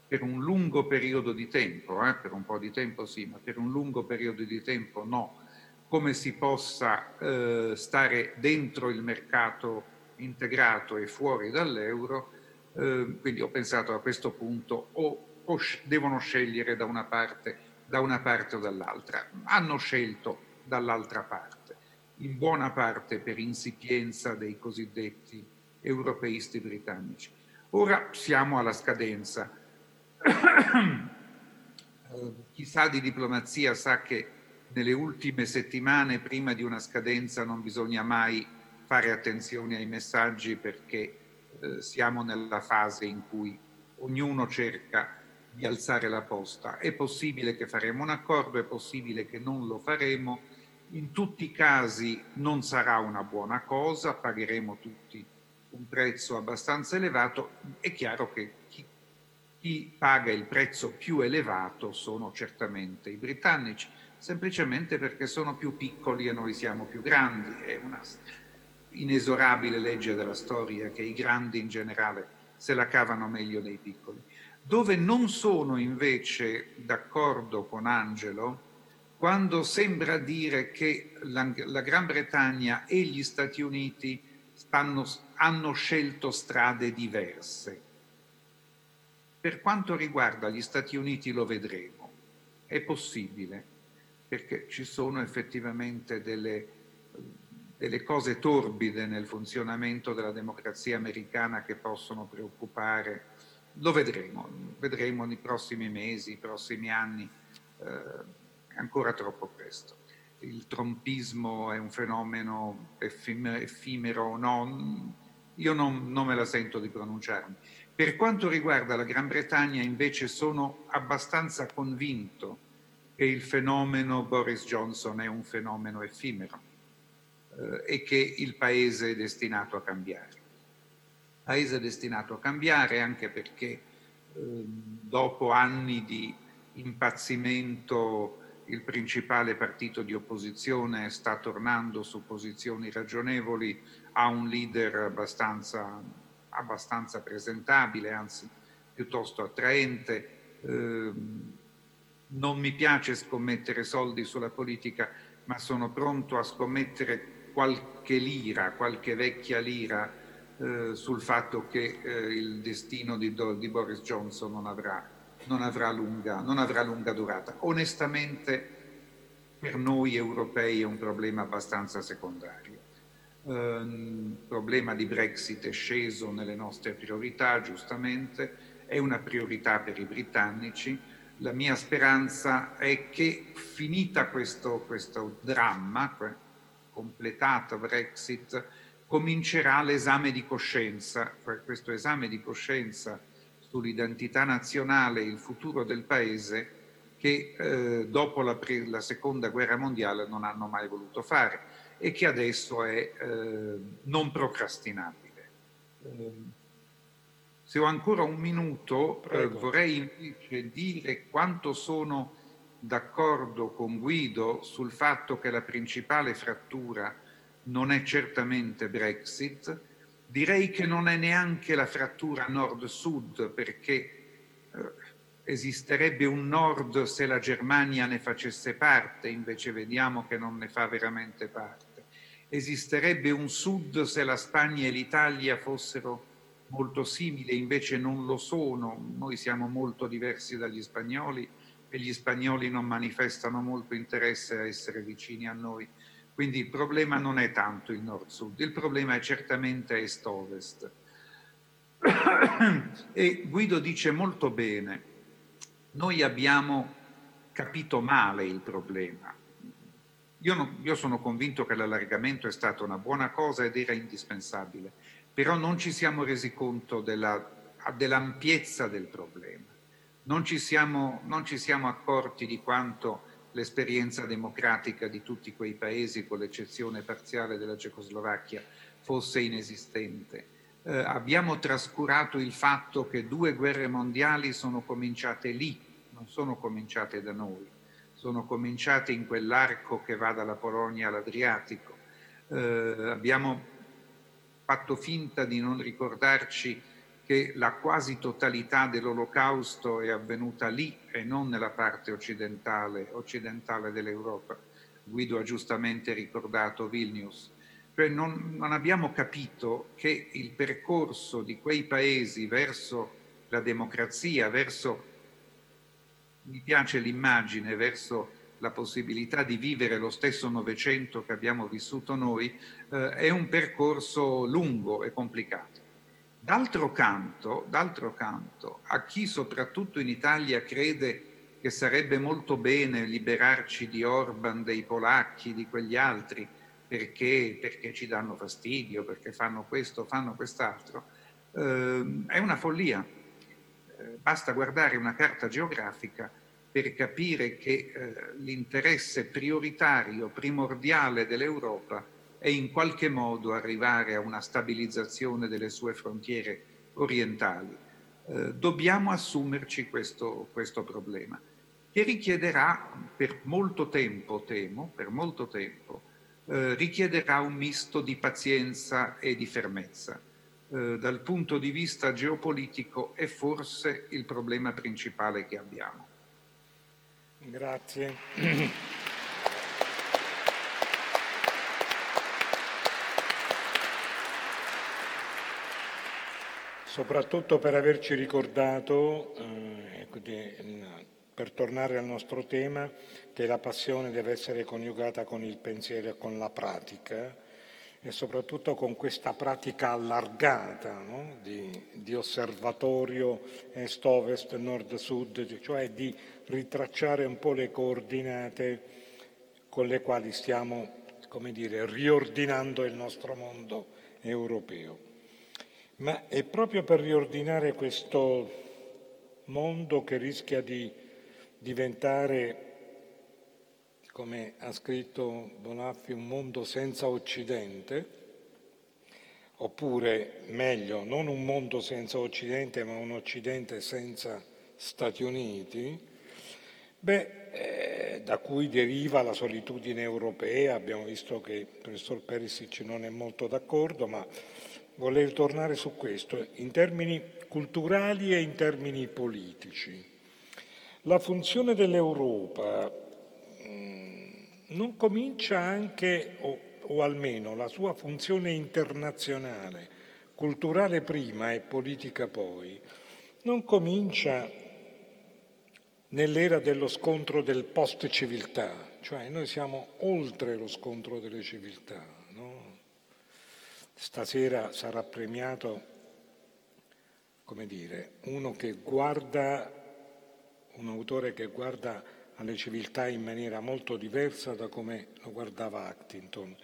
per un lungo periodo di tempo, eh, per un po' di tempo sì, ma per un lungo periodo di tempo no, come si possa eh, stare dentro il mercato integrato e fuori dall'euro, eh, quindi ho pensato a questo punto o, o devono scegliere da una, parte, da una parte o dall'altra. Hanno scelto dall'altra parte, in buona parte per insipienza dei cosiddetti europeisti britannici. Ora siamo alla scadenza. Eh, chi sa di diplomazia sa che nelle ultime settimane prima di una scadenza non bisogna mai fare attenzione ai messaggi perché eh, siamo nella fase in cui ognuno cerca di alzare la posta. È possibile che faremo un accordo, è possibile che non lo faremo, in tutti i casi non sarà una buona cosa, pagheremo tutti un prezzo abbastanza elevato, è chiaro che chi, chi paga il prezzo più elevato sono certamente i britannici semplicemente perché sono più piccoli e noi siamo più grandi. È una inesorabile legge della storia che i grandi in generale se la cavano meglio dei piccoli. Dove non sono invece d'accordo con Angelo, quando sembra dire che la, la Gran Bretagna e gli Stati Uniti stanno, hanno scelto strade diverse. Per quanto riguarda gli Stati Uniti lo vedremo, è possibile perché ci sono effettivamente delle, delle cose torbide nel funzionamento della democrazia americana che possono preoccupare. Lo vedremo, vedremo nei prossimi mesi, nei prossimi anni, eh, ancora troppo presto. Il trompismo è un fenomeno effimero o no, io non, non me la sento di pronunciarmi. Per quanto riguarda la Gran Bretagna invece sono abbastanza convinto che il fenomeno Boris Johnson è un fenomeno effimero e che il paese è destinato a cambiare. Il paese è destinato a cambiare anche perché eh, dopo anni di impazzimento il principale partito di opposizione sta tornando su posizioni ragionevoli, ha un leader abbastanza, abbastanza presentabile, anzi piuttosto attraente. Eh, non mi piace scommettere soldi sulla politica, ma sono pronto a scommettere qualche lira, qualche vecchia lira eh, sul fatto che eh, il destino di, di, Boris Johnson non avrà, non, avrà lunga, non avrà lunga durata. Onestamente per noi europei è un problema abbastanza secondario. Il ehm, problema di Brexit è sceso nelle nostre priorità, giustamente, è una priorità per i britannici la mia speranza è che finita questo, questo dramma, completato Brexit, comincerà l'esame di coscienza, questo esame di coscienza sull'identità nazionale e il futuro del paese che eh, dopo la, pre- la, seconda guerra mondiale non hanno mai voluto fare e che adesso è eh, non procrastinabile. Eh, se ho ancora un minuto, eh, vorrei invece dire quanto sono d'accordo con Guido sul fatto che la principale frattura non è certamente Brexit, direi che non è neanche la frattura nord-sud perché eh, esisterebbe un nord se la Germania ne facesse parte, invece vediamo che non ne fa veramente parte. Esisterebbe un sud se la Spagna e l'Italia fossero molto simili, invece non lo sono. Noi siamo molto diversi dagli spagnoli e gli spagnoli non manifestano molto interesse a essere vicini a noi. Quindi il problema non è tanto il nord-sud, il problema è certamente est-ovest. e Guido dice molto bene, noi abbiamo capito male il problema. Io, non, io sono convinto che l'allargamento è stata una buona cosa ed era indispensabile però non ci siamo resi conto della, dell'ampiezza del problema, non ci, siamo, non ci siamo accorti di quanto l'esperienza democratica di tutti quei paesi, con l'eccezione parziale della Cecoslovacchia, fosse inesistente. Eh, abbiamo trascurato il fatto che due guerre mondiali sono cominciate lì, non sono cominciate da noi, sono cominciate in quell'arco che va dalla Polonia all'Adriatico. Eh, abbiamo fatto finta di non ricordarci che la quasi totalità dell'olocausto è avvenuta lì e non nella parte occidentale, occidentale dell'Europa. Guido ha giustamente ricordato Vilnius. Cioè non, non abbiamo capito che il percorso di quei paesi verso la democrazia, verso, mi piace l'immagine, verso la possibilità di vivere lo stesso Novecento che abbiamo vissuto noi, eh, è un percorso lungo e complicato. D'altro canto, d'altro canto, a chi soprattutto in Italia crede che sarebbe molto bene liberarci di Orban, dei polacchi, di quegli altri, perché, perché ci danno fastidio, perché fanno questo, fanno quest'altro, eh, è una follia. Eh, basta guardare una carta geografica per capire che eh, l'interesse prioritario, primordiale dell'Europa e in qualche modo arrivare a una stabilizzazione delle sue frontiere orientali. Eh, dobbiamo assumerci questo, questo problema, che richiederà per molto tempo, temo, per molto tempo, eh, richiederà un misto di pazienza e di fermezza. Eh, dal punto di vista geopolitico è forse il problema principale che abbiamo. Grazie. soprattutto per averci ricordato, eh, per tornare al nostro tema, che la passione deve essere coniugata con il pensiero e con la pratica e soprattutto con questa pratica allargata no? di, di, osservatorio est-ovest, nord-sud, cioè di ritracciare un po' le coordinate con le quali stiamo, come dire, riordinando il nostro mondo europeo. Ma è proprio per riordinare questo mondo che rischia di diventare, come ha scritto Bonaffi, un mondo senza Occidente, oppure meglio, non un mondo senza Occidente, ma un Occidente senza Stati Uniti, beh, eh, da cui deriva la solitudine europea. Abbiamo visto che il professor Perisic non è molto d'accordo, ma voler tornare su questo in termini culturali e in termini politici. La funzione dell'Europa mm, non comincia anche, o, o almeno la sua funzione internazionale, culturale prima e politica poi, non comincia nell'era dello scontro del post-civiltà, cioè noi siamo oltre lo scontro delle civiltà. Stasera sarà premiato, come dire, uno che guarda, un autore che guarda alle civiltà in maniera molto diversa da come lo guardava Actington.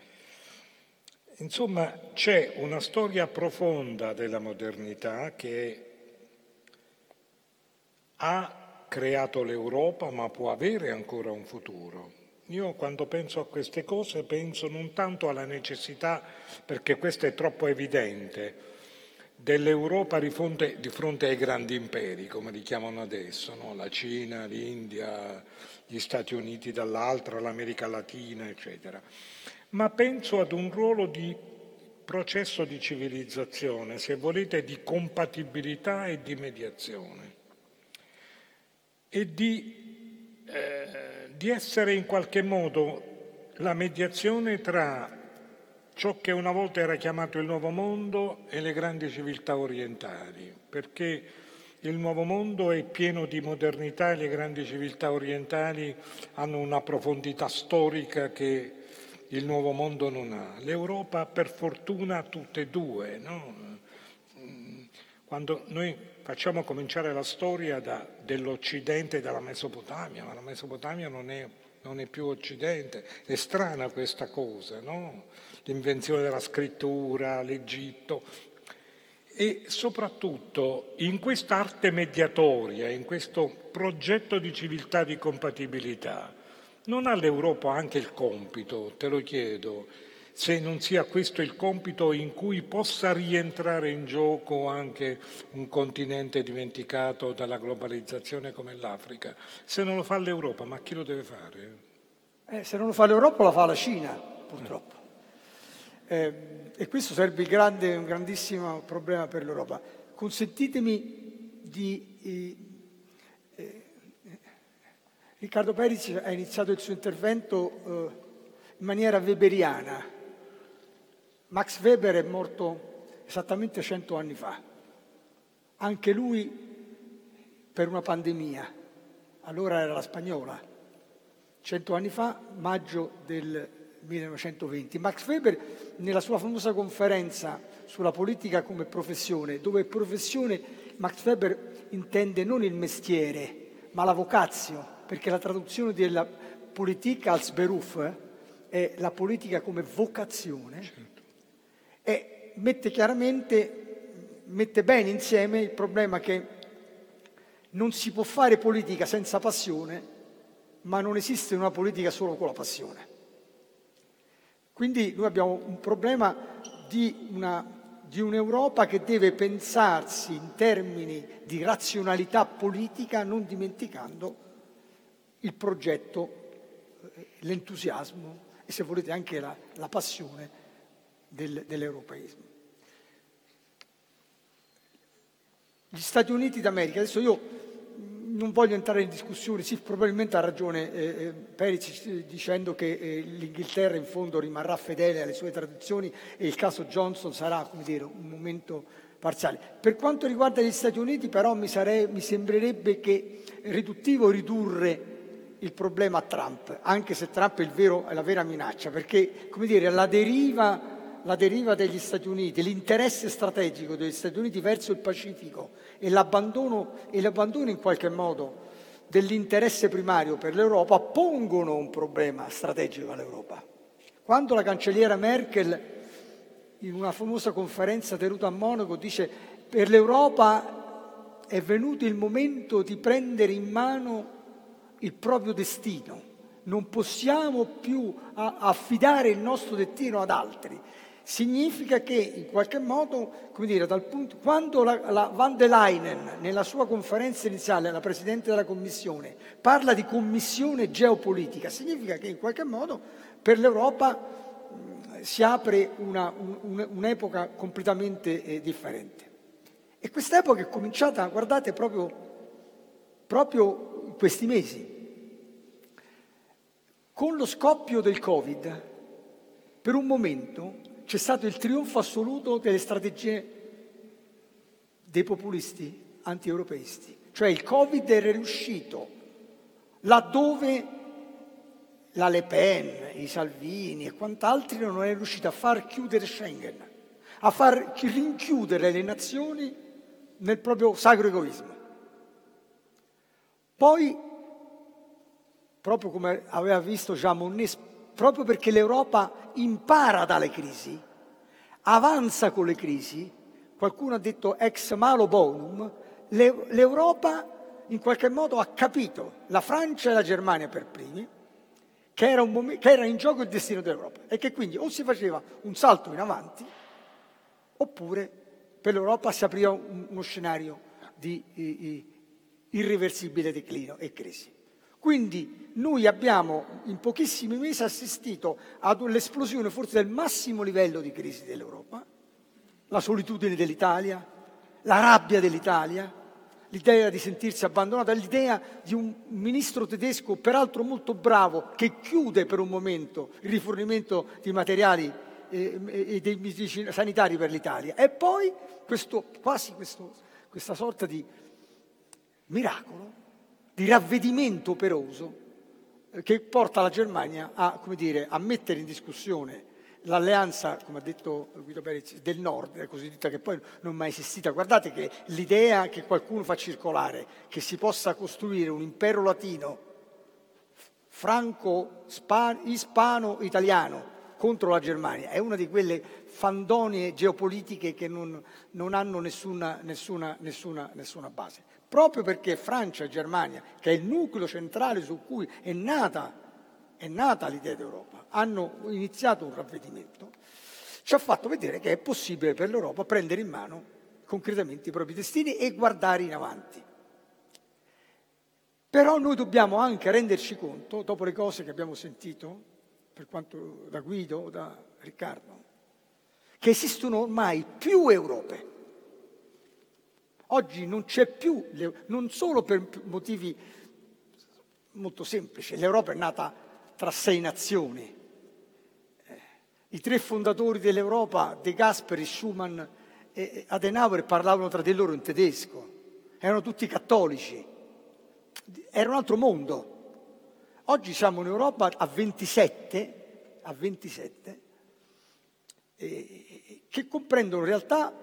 Insomma, c'è una storia profonda della modernità che ha creato l'Europa, ma può avere ancora un futuro. Io quando penso a queste cose penso non tanto alla necessità, perché questo è troppo evidente, dell'Europa di fronte, di fronte ai grandi imperi, come li chiamano adesso, no? la Cina, l'India, gli Stati Uniti dall'altra, l'America Latina, eccetera. Ma penso ad un ruolo di processo di civilizzazione, se volete, di compatibilità e di mediazione e di eh, di essere in qualche modo la mediazione tra ciò che una volta era chiamato il nuovo mondo e le grandi civiltà orientali, perché il nuovo mondo è pieno di modernità e le grandi civiltà orientali hanno una profondità storica che il nuovo mondo non ha. L'Europa per fortuna tutte e due. No? Quando noi facciamo cominciare la storia da, dell'Occidente e dalla Mesopotamia, ma la Mesopotamia non è, non è, più Occidente, è strana questa cosa, no? l'invenzione della scrittura, l'Egitto. E soprattutto in quest'arte mediatoria, in questo progetto di civiltà di compatibilità, non ha l'Europa anche il compito, te lo chiedo, se non sia questo il compito in cui possa rientrare in gioco anche un continente dimenticato dalla globalizzazione come l'Africa. Se non lo fa l'Europa, ma chi lo deve fare? Eh, se non lo fa l'Europa, lo fa la Cina, purtroppo. Eh, e questo sarebbe grande, un grandissimo problema per l'Europa. consentitemi di... Eh, eh, Riccardo Perici ha iniziato il suo intervento eh, in maniera weberiana. Max Weber è morto esattamente cento anni fa, anche lui per una pandemia, allora era la spagnola, cento anni fa, maggio del 1920. Max Weber, nella sua famosa conferenza sulla politica come professione, dove professione Max Weber intende non il mestiere, ma la vocazio, perché la traduzione della politica als Beruf è la politica come vocazione, certo. E mette chiaramente, mette bene insieme il problema che non si può fare politica senza passione, ma non esiste una politica solo con la passione. Quindi noi abbiamo un problema di, una, di un'Europa che deve pensarsi in termini di razionalità politica, non dimenticando il progetto, eh, l'entusiasmo e se volete anche la, la passione del, dell'europeismo. Gli Stati Uniti d'America, adesso io non voglio entrare in discussione, sì, probabilmente ha ragione eh, eh Perici dicendo che eh, l'Inghilterra in fondo rimarrà fedele alle sue tradizioni e il caso Johnson sarà, come dire, un momento parziale. Per quanto riguarda gli Stati Uniti però mi, sarei, mi sembrerebbe che riduttivo ridurre il problema a Trump, anche se Trump è, vero, è la vera minaccia, perché, come dire, la deriva la deriva degli Stati Uniti, l'interesse strategico degli Stati Uniti verso il Pacifico e l'abbandono, e l'abbandono in qualche modo dell'interesse primario per l'Europa pongono un problema strategico all'Europa. Quando la cancelliera Merkel in una famosa conferenza tenuta a Monaco dice per l'Europa è venuto il momento di prendere in mano il proprio destino, non possiamo più affidare il nostro destino ad altri, significa che in qualche modo, come dire, punto, quando la, la Van der Leyen nella sua conferenza iniziale, la Presidente della Commissione, parla di commissione geopolitica, significa che in qualche modo per l'Europa si apre una, un, un'epoca completamente eh, differente. E quest'epoca è cominciata, guardate, proprio, proprio in questi mesi. Con lo scoppio del Covid, per un momento c'è stato il trionfo assoluto delle strategie dei populisti anti-europeisti. Cioè il Covid era riuscito laddove la Le Pen, i Salvini e quant'altri non è riuscito a far chiudere Schengen, a far rinchiudere le nazioni nel proprio sacro egoismo. Poi, proprio come aveva visto Jean Monnet proprio perché l'Europa impara dalle crisi, avanza con le crisi, qualcuno ha detto ex malo bonum, l'Europa in qualche modo ha capito, la Francia e la Germania per primi, che era, momento, che era in gioco il destino dell'Europa e che quindi o si faceva un salto in avanti oppure per l'Europa si apriva uno scenario di irreversibile declino e crisi. Quindi noi abbiamo in pochissimi mesi assistito all'esplosione forse del massimo livello di crisi dell'Europa, la solitudine dell'Italia, la rabbia dell'Italia, l'idea di sentirsi abbandonata, l'idea di un ministro tedesco, peraltro molto bravo, che chiude per un momento il rifornimento di materiali eh, e dei medici sanitari per l'Italia. E poi questo, quasi questo, questa sorta di miracolo di ravvedimento operoso eh, che porta la Germania a, dire, a mettere in discussione l'alleanza, come ha detto Guido Perez, del nord, la cosiddetta che poi non è mai esistita. Guardate che l'idea che qualcuno fa circolare, che si possa costruire un impero latino franco-ispano-italiano contro la Germania, è una di quelle fandonie geopolitiche che non, non hanno nessuna, nessuna, nessuna, nessuna base proprio perché Francia e Germania, che è il nucleo centrale su cui è nata, è nata l'idea d'Europa, hanno iniziato un ravvedimento, ci ha fatto vedere che è possibile per l'Europa prendere in mano concretamente i propri destini e guardare in avanti. Però noi dobbiamo anche renderci conto, dopo le cose che abbiamo sentito, per quanto da Guido o da Riccardo, che esistono ormai più Europe Oggi non c'è più, non solo per motivi molto semplici, l'Europa è nata tra sei nazioni. Eh, I tre fondatori dell'Europa, De Gasperi, Schumann e Adenauer, parlavano tra di loro in tedesco, erano tutti cattolici, era un altro mondo. Oggi siamo in Europa a 27, a 27 eh, che comprendono realtà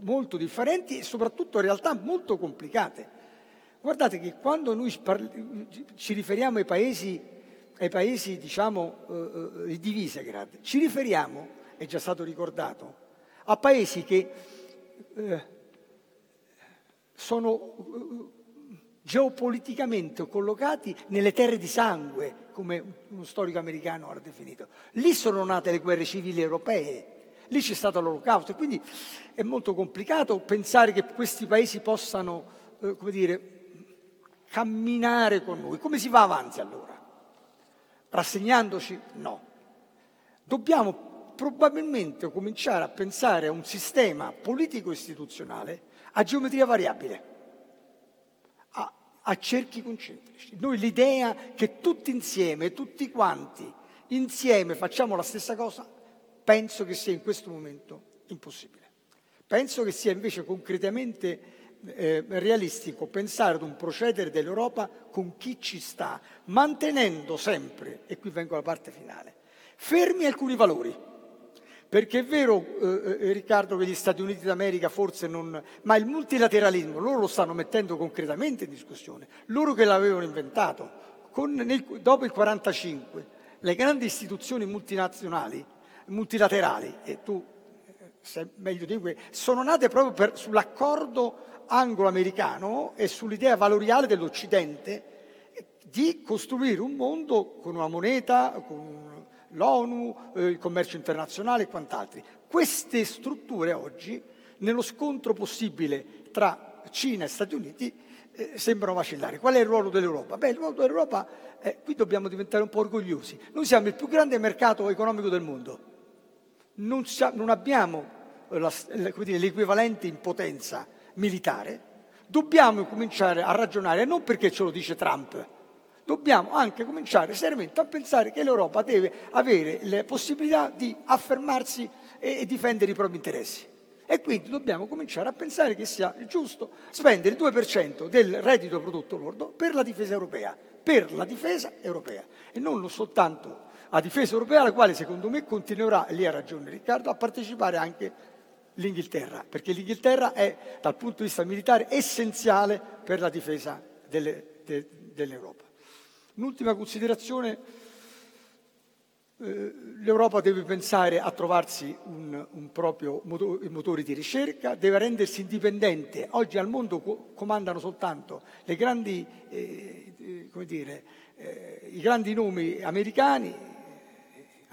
molto differenti e soprattutto realtà molto complicate. Guardate che quando noi ci riferiamo ai paesi, ai paesi diciamo, eh, di Visegrad, ci riferiamo, è già stato ricordato, a paesi che eh, sono eh, geopoliticamente collocati nelle terre di sangue, come uno storico americano ha definito. Lì sono nate le guerre civili europee, lì c'è stato l'olocausto e quindi è molto complicato pensare che questi paesi possano, eh, come dire, camminare con noi. Come si va avanti allora? Rassegnandoci? No. Dobbiamo probabilmente cominciare a pensare a un sistema politico-istituzionale a geometria variabile, a, a cerchi concentrici. Noi l'idea che tutti insieme, tutti quanti, insieme facciamo la stessa cosa, penso che sia in questo momento impossibile. Penso che sia invece concretamente eh, realistico pensare ad un procedere dell'Europa con chi ci sta, mantenendo sempre, e qui vengo alla parte finale, fermi alcuni valori. Perché è vero, eh, eh, Riccardo, che gli Stati Uniti d'America forse non... ma il multilateralismo loro lo stanno mettendo concretamente in discussione, loro che l'avevano inventato. Con, nel, dopo il 1945 le grandi istituzioni multinazionali, multilaterali, e tu eh, sei meglio di me, sono nate proprio per, sull'accordo anglo-americano e sull'idea valoriale dell'Occidente di costruire un mondo con una moneta, con l'ONU, eh, il commercio internazionale e quant'altro. Queste strutture oggi, nello scontro possibile tra Cina e Stati Uniti, eh, sembrano vacillare. Qual è il ruolo dell'Europa? Beh, il ruolo dell'Europa, eh, qui dobbiamo diventare un po' orgogliosi. Noi siamo il più grande mercato economico del mondo. Non, non abbiamo la, dire, l'equivalente in potenza militare, dobbiamo cominciare a ragionare, non perché ce lo dice Trump, dobbiamo anche cominciare seriamente a pensare che l'Europa deve avere le possibilità di affermarsi e difendere i propri interessi. E quindi dobbiamo cominciare a pensare che sia giusto spendere il 2% del reddito prodotto lordo per la difesa europea, per la difesa europea e non soltanto la difesa europea, alla quale secondo me continuerà, e lì ha ragione Riccardo, a partecipare anche l'Inghilterra, perché l'Inghilterra è dal punto di vista militare essenziale per la difesa delle, de, dell'Europa. Un'ultima considerazione, eh, l'Europa deve pensare a trovarsi un, un proprio motore, di ricerca, deve rendersi indipendente. Oggi al mondo co- comandano soltanto grandi, eh, eh dire, i grandi nomi americani,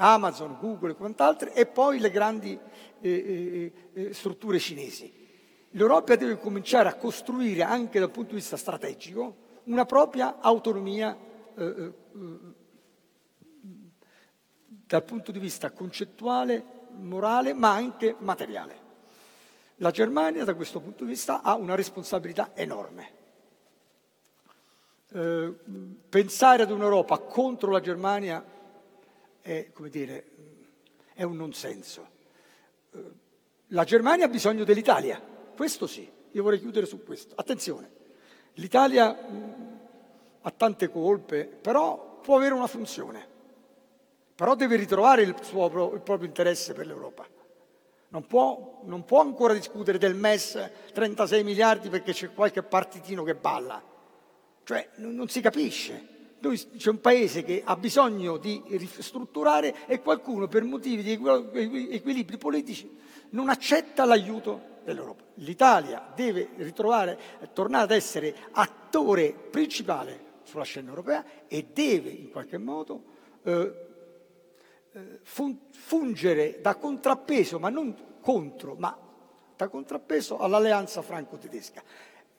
Amazon, Google e quant'altro, e poi le grandi eh, eh, eh, strutture cinesi. L'Europa deve cominciare a costruire anche dal punto di vista strategico una propria autonomia eh, eh, dal punto di vista concettuale, morale, ma anche materiale. La Germania da questo punto di vista ha una responsabilità enorme. Eh, pensare ad un'Europa contro la Germania è, dire, è un non senso. La Germania ha bisogno dell'Italia, questo sì, io vorrei chiudere su questo. Attenzione, l'Italia ha tante colpe, però può avere una funzione, però deve ritrovare il, suo, il proprio interesse per l'Europa. Non può, non può, ancora discutere del MES 36 miliardi perché c'è qualche partitino che balla. Cioè, non, non si capisce. Noi, c'è un paese che ha bisogno di ristrutturare e qualcuno per motivi di equilibri politici non accetta l'aiuto dell'Europa. L'Italia deve ritrovare, tornare ad essere attore principale sulla scena europea e deve in qualche modo eh, eh fungere da contrappeso, ma non contro, ma da contrappeso all'alleanza franco-tedesca.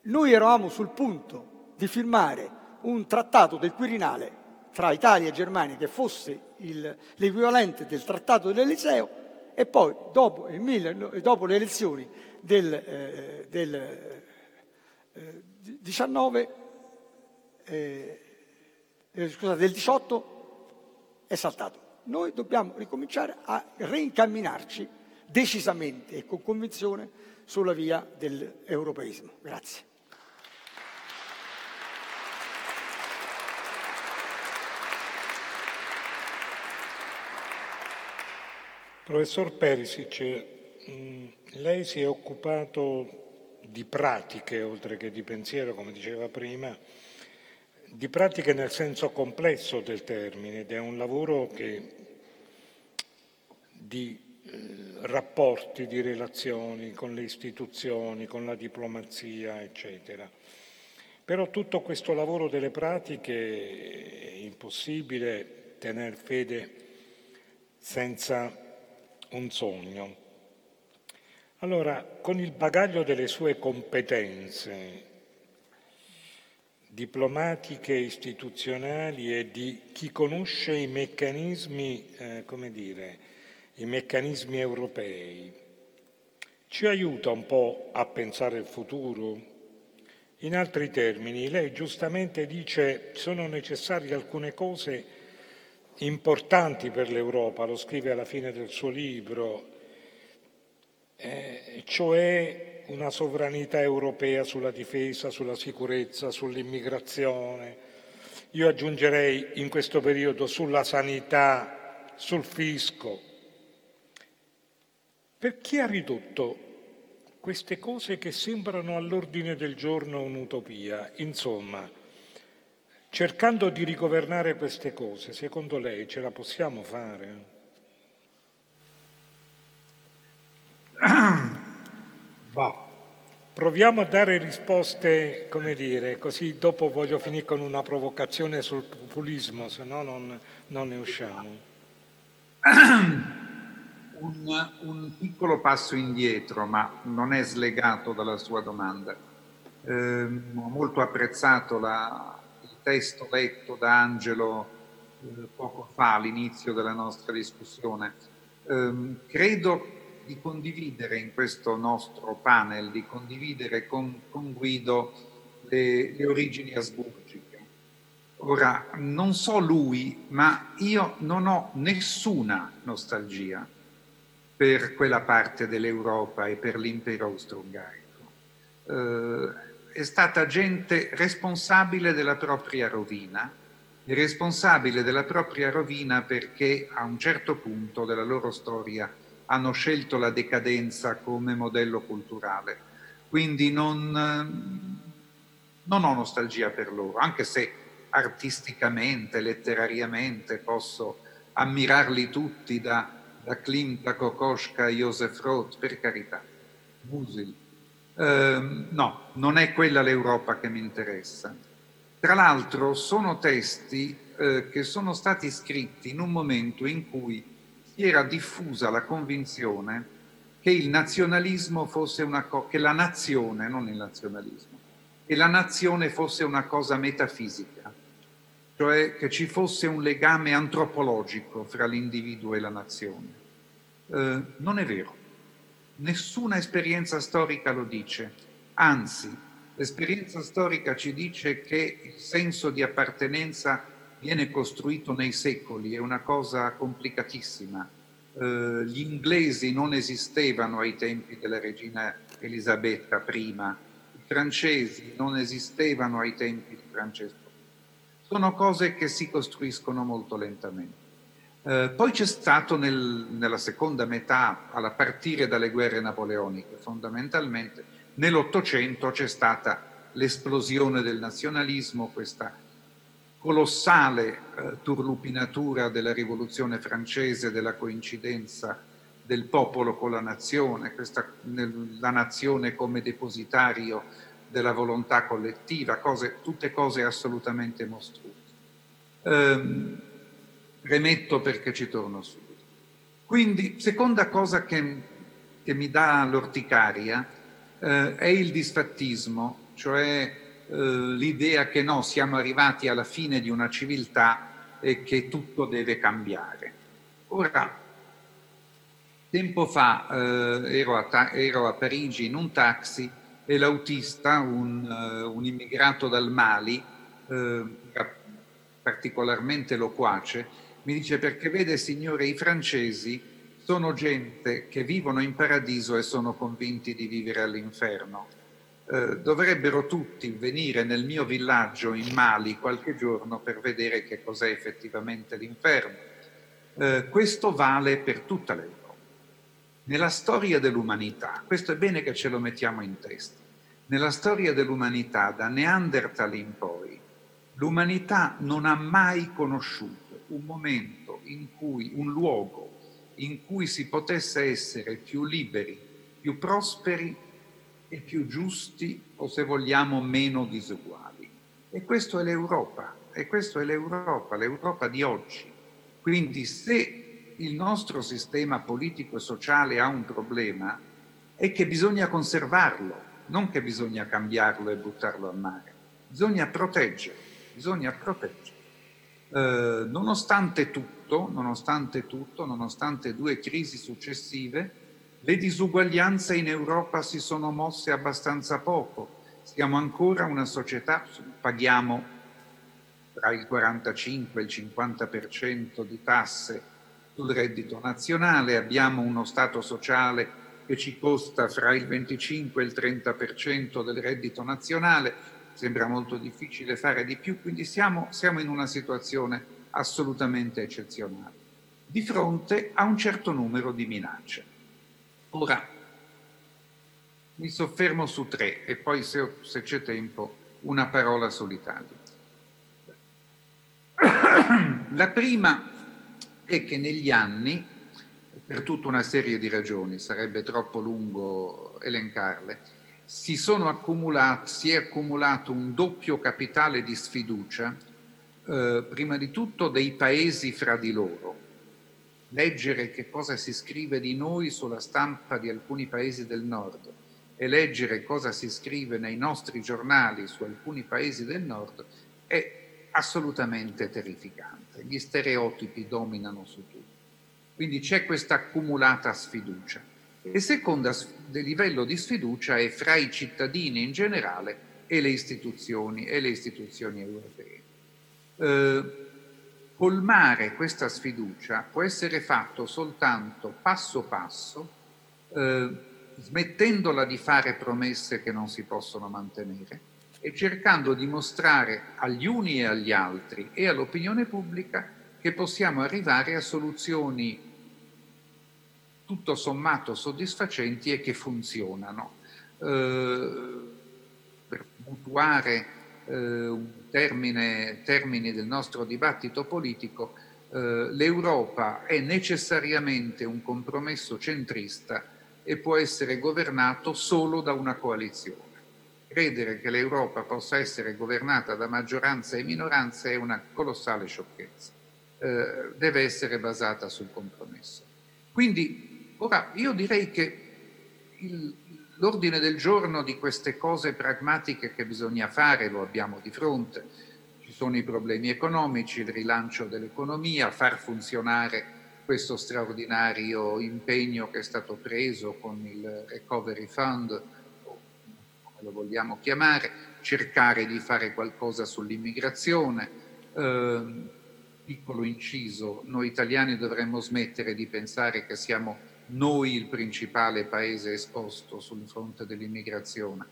Noi eravamo sul punto di firmare un trattato del Quirinale tra Italia e Germania che fosse il, l'equivalente del trattato dell'Eliseo e poi dopo, dopo le elezioni del, eh, del eh, 19, eh, eh, scusate, del 18 è saltato. Noi dobbiamo ricominciare a reincamminarci decisamente e con convinzione sulla via dell'europeismo. Grazie. Professor Perisic, mm, lei si è occupato di pratiche oltre che di pensiero, come diceva prima, di pratiche nel senso complesso del termine ed è un lavoro che di eh, rapporti, di relazioni con le istituzioni, con la diplomazia, eccetera. Però tutto questo lavoro delle pratiche è impossibile tener fede senza un sogno. Allora, con il bagaglio delle sue competenze diplomatiche, istituzionali e di chi conosce i meccanismi, eh, come dire, i meccanismi europei, ci aiuta un po' a pensare il futuro? In altri termini, lei giustamente dice sono necessarie alcune cose importanti per l'Europa, lo scrive alla fine del suo libro, eh, cioè una sovranità europea sulla difesa, sulla sicurezza, sull'immigrazione. Io aggiungerei in questo periodo sulla sanità, sul fisco. Per chi ha ridotto queste cose che sembrano all'ordine del giorno un'utopia? Insomma, Cercando di rigovernare queste cose, secondo lei ce la possiamo fare? Boh. Proviamo a dare risposte, come dire, così dopo voglio finire con una provocazione sul populismo, se no non, non ne usciamo. Un, un, piccolo passo indietro, ma non è slegato dalla sua domanda. Eh, ho molto apprezzato la, testo letto da Angelo eh, poco fa all'inizio della nostra discussione. Eh, credo di condividere in questo nostro panel, di condividere con, con Guido le, le origini asburgiche. Ora, non so lui, ma io non ho nessuna nostalgia per quella parte dell'Europa e per l'impero austro-ungarico. Eh, è stata gente responsabile della propria rovina, responsabile della propria rovina perché a un certo punto della loro storia hanno scelto la decadenza come modello culturale. Quindi non, non ho nostalgia per loro, anche se artisticamente, letterariamente posso ammirarli tutti da, da Klimt a Kokoschka a Josef Roth, per carità. Musil. Eh, no, non è quella l'Europa che mi interessa. Tra l'altro sono testi eh, che sono stati scritti in un momento in cui si era diffusa la convinzione che il nazionalismo fosse una cosa, che la nazione, non il nazionalismo, che la nazione fosse una cosa metafisica, cioè che ci fosse un legame antropologico fra l'individuo e la nazione. Eh, non è vero. Nessuna esperienza storica lo dice, anzi l'esperienza storica ci dice che il senso di appartenenza viene costruito nei secoli, è una cosa complicatissima. Eh, gli inglesi non esistevano ai tempi della regina Elisabetta I, i francesi non esistevano ai tempi di Francesco. Sono cose che si costruiscono molto lentamente. Eh, poi c'è stato nel, nella seconda metà, a partire dalle guerre napoleoniche, fondamentalmente nell'Ottocento c'è stata l'esplosione del nazionalismo, questa colossale eh, turlupinatura della rivoluzione francese, della coincidenza del popolo con la nazione, questa, nel, la nazione come depositario della volontà collettiva, cose, tutte cose assolutamente mostruose. Um, Remetto perché ci torno subito. Quindi, seconda cosa che, che mi dà l'orticaria eh, è il disfattismo, cioè eh, l'idea che no, siamo arrivati alla fine di una civiltà e che tutto deve cambiare. Ora, Tempo fa eh, ero, a ero, a Parigi in un taxi e l'autista, un, uh, un immigrato dal Mali, uh, particolarmente loquace, mi dice perché vede signore i francesi sono gente che vivono in paradiso e sono convinti di vivere all'inferno. Uh, dovrebbero tutti venire nel mio villaggio in Mali qualche giorno per vedere che cos'è effettivamente l'inferno. questo vale per tutta l'Europa. Nella storia dell'umanità, questo è bene che ce lo mettiamo in testa, nella storia dell'umanità da Neanderthal in poi, l'umanità non ha mai conosciuto un momento in cui, un luogo in cui si potesse essere più liberi, più prosperi e più giusti o se vogliamo meno disuguali. E questo è l'Europa, e questo è l'Europa, l'Europa di oggi. Quindi se il nostro sistema politico e sociale ha un problema è che bisogna conservarlo, non che bisogna cambiarlo e buttarlo a mare. Bisogna proteggere, bisogna proteggere. Eh, nonostante tutto, nonostante tutto, nonostante due crisi successive, le disuguaglianze in Europa si sono mosse abbastanza poco. Siamo ancora una società, paghiamo tra il 45 e il 50% di tasse sul reddito nazionale, abbiamo uno Stato sociale che ci costa fra il 25 e il 30% del reddito nazionale, sembra molto difficile fare di più, quindi siamo, siamo in una situazione assolutamente eccezionale, di fronte a un certo numero di minacce. Ora, mi soffermo su tre e poi se, se c'è tempo una parola sull'Italia. La prima è che negli anni, per tutta una serie di ragioni, sarebbe troppo lungo elencarle, si, si è accumulato un doppio capitale di sfiducia, eh, prima di tutto dei paesi fra di loro. Leggere che cosa si scrive di noi sulla stampa di alcuni paesi del nord e leggere cosa si scrive nei nostri giornali su alcuni paesi del nord è assolutamente terrificante. Gli stereotipi dominano su tutto. Quindi c'è questa accumulata sfiducia. Il secondo livello di sfiducia è fra i cittadini in generale e le istituzioni, e le istituzioni europee. Eh, colmare questa sfiducia può essere fatto soltanto passo passo, eh, smettendola di fare promesse che non si possono mantenere, e cercando di mostrare agli uni e agli altri e all'opinione pubblica che possiamo arrivare a soluzioni tutto sommato soddisfacenti e che funzionano. Eh, per mutuare eh, termine, termini del nostro dibattito politico, eh, l'Europa è necessariamente un compromesso centrista e può essere governato solo da una coalizione credere che l'Europa possa essere governata da maggioranza e minoranze è una colossale sciocchezza. Eh, deve essere basata sul compromesso. Quindi, ora, io direi che il, l'ordine del giorno di queste cose pragmatiche che bisogna fare lo abbiamo di fronte. Ci sono i problemi economici, il rilancio dell'economia, far funzionare questo straordinario impegno che è stato preso con il Recovery Fund, lo vogliamo chiamare, cercare di fare qualcosa sull'immigrazione. Eh, piccolo inciso, noi italiani dovremmo smettere di pensare che siamo noi il principale paese esposto sul fronte dell'immigrazione.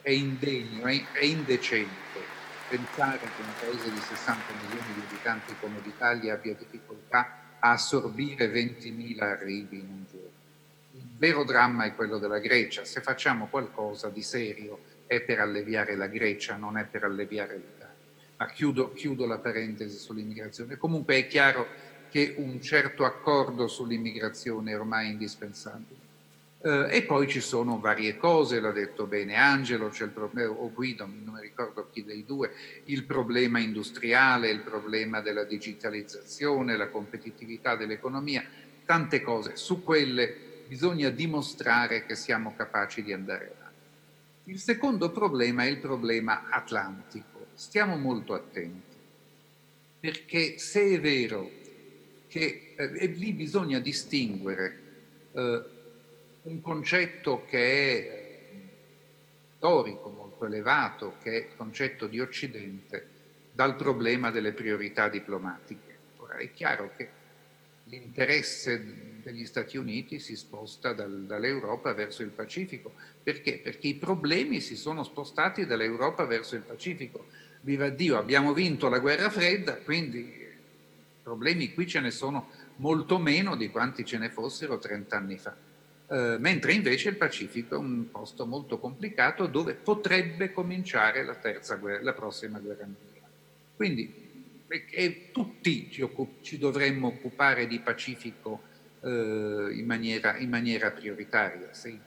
È indegno, è, indecente pensare che un paese di 60 milioni di abitanti come l'Italia abbia difficoltà a assorbire 20.000 arrivi in un giorno vero dramma è quello della Grecia. Se facciamo qualcosa di serio è per alleviare la Grecia, non è per alleviare l'Italia. Ma chiudo, chiudo la parentesi sull'immigrazione. Comunque è chiaro che un certo accordo sull'immigrazione è ormai indispensabile. Uh, e poi ci sono varie cose, l'ha detto bene Angelo, c'è il problema, o Guido, non mi ricordo chi dei due, il problema industriale, il problema della digitalizzazione, la competitività dell'economia, tante cose. Su quelle bisogna dimostrare che siamo capaci di andare avanti. Il secondo problema è il problema atlantico. Stiamo molto attenti, perché se è vero che eh, lì bisogna distinguere eh, un concetto che è storico, molto elevato, che è il concetto di Occidente, dal problema delle priorità diplomatiche. Ora è chiaro che l'interesse degli Stati Uniti si sposta dal, dall'Europa verso il Pacifico. Perché? Perché i problemi si sono spostati dall'Europa verso il Pacifico. Viva Dio, abbiamo vinto la guerra fredda, quindi problemi qui ce ne sono molto meno di quanti ce ne fossero 30 anni fa. Eh, mentre invece il Pacifico è un posto molto complicato dove potrebbe cominciare la, guerra, la prossima guerra mondiale. Quindi e tutti ci, occup- ci, dovremmo occupare di Pacifico eh, in, maniera, in, maniera, prioritaria. Se,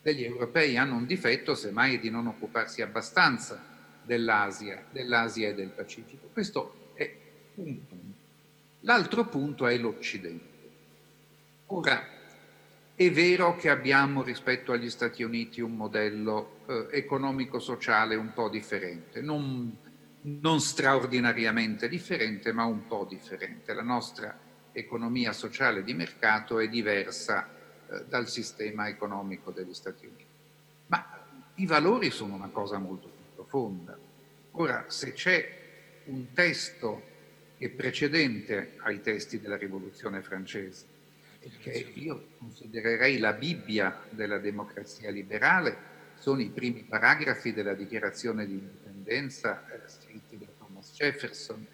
gli europei hanno un difetto, semmai di non occuparsi abbastanza dell'Asia, dell'Asia e del Pacifico. Questo è un punto. L'altro punto è l'Occidente. Ora, è vero che abbiamo rispetto agli Stati Uniti un modello eh, economico-sociale un po' differente, non, non straordinariamente differente, ma un po' differente. La nostra economia sociale di mercato è diversa eh, dal sistema economico degli Stati Uniti. Ma i valori sono una cosa molto più profonda. Ora, se c'è un testo è precedente ai testi della Rivoluzione francese, che io considererei la Bibbia della democrazia liberale, sono i primi paragrafi della dichiarazione di indipendenza eh, scritti da Thomas Jefferson.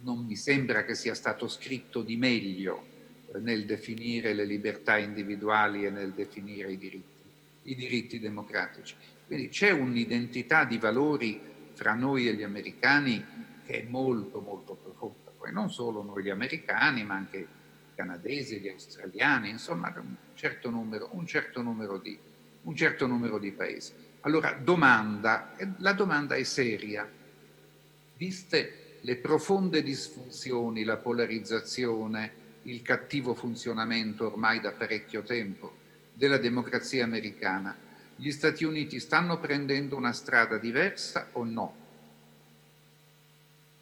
Non mi sembra che sia stato scritto di meglio eh, nel definire le libertà individuali e nel definire i diritti, i diritti democratici. Quindi c'è un'identità di valori fra noi e gli americani che è molto molto profonda. Poi non solo noi gli americani, ma anche i canadesi, gli australiani, insomma un certo numero, un certo numero di un certo numero di paesi. Allora, domanda, la domanda è seria. Viste le profonde disfunzioni, la polarizzazione, il cattivo funzionamento ormai da parecchio tempo della democrazia americana, gli Stati Uniti stanno prendendo una strada diversa o no?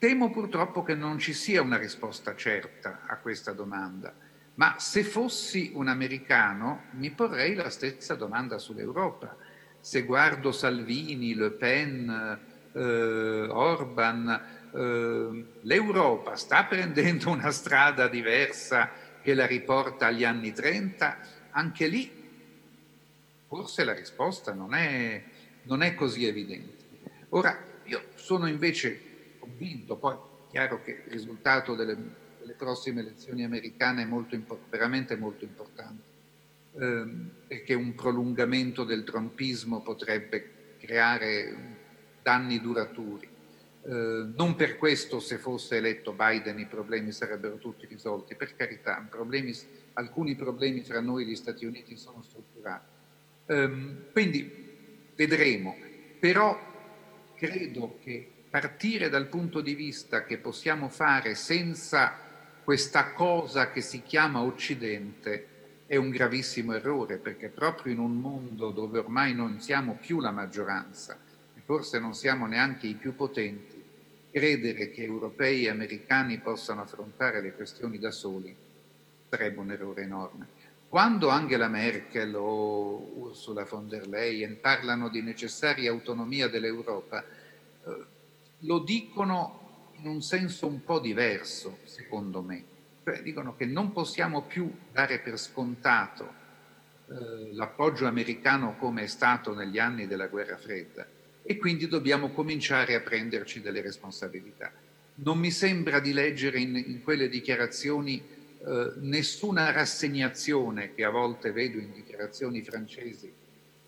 Temo purtroppo che non ci sia una risposta certa a questa domanda ma se fossi un americano mi porrei la stessa domanda sull'Europa. Se guardo Salvini, Le Pen, eh, Orban, eh, l'Europa sta prendendo una strada diversa che la riporta agli anni 30, anche lì forse la risposta non è, non è così evidente. Ora, io sono invece convinto, poi è chiaro che il risultato delle le prossime elezioni americane è molto, veramente molto importante, ehm, perché un prolungamento del trumpismo potrebbe creare danni duraturi. Eh, non per questo se fosse eletto Biden i problemi sarebbero tutti risolti, per carità, problemi, alcuni problemi fra noi e gli Stati Uniti sono strutturali. Eh, quindi vedremo, però credo che partire dal punto di vista che possiamo fare senza questa cosa che si chiama Occidente è un gravissimo errore perché proprio in un mondo dove ormai non siamo più la maggioranza e forse non siamo neanche i più potenti, credere che europei e americani possano affrontare le questioni da soli sarebbe un errore enorme. Quando Angela Merkel o Ursula von der Leyen parlano di necessaria autonomia dell'Europa, eh, lo dicono in un senso un po' diverso, secondo me. Cioè dicono che non possiamo più dare per scontato eh, l'appoggio americano come è stato negli anni della guerra fredda e quindi dobbiamo cominciare a prenderci delle responsabilità. Non mi sembra di leggere in, in quelle dichiarazioni eh, nessuna rassegnazione che a volte vedo in dichiarazioni francesi,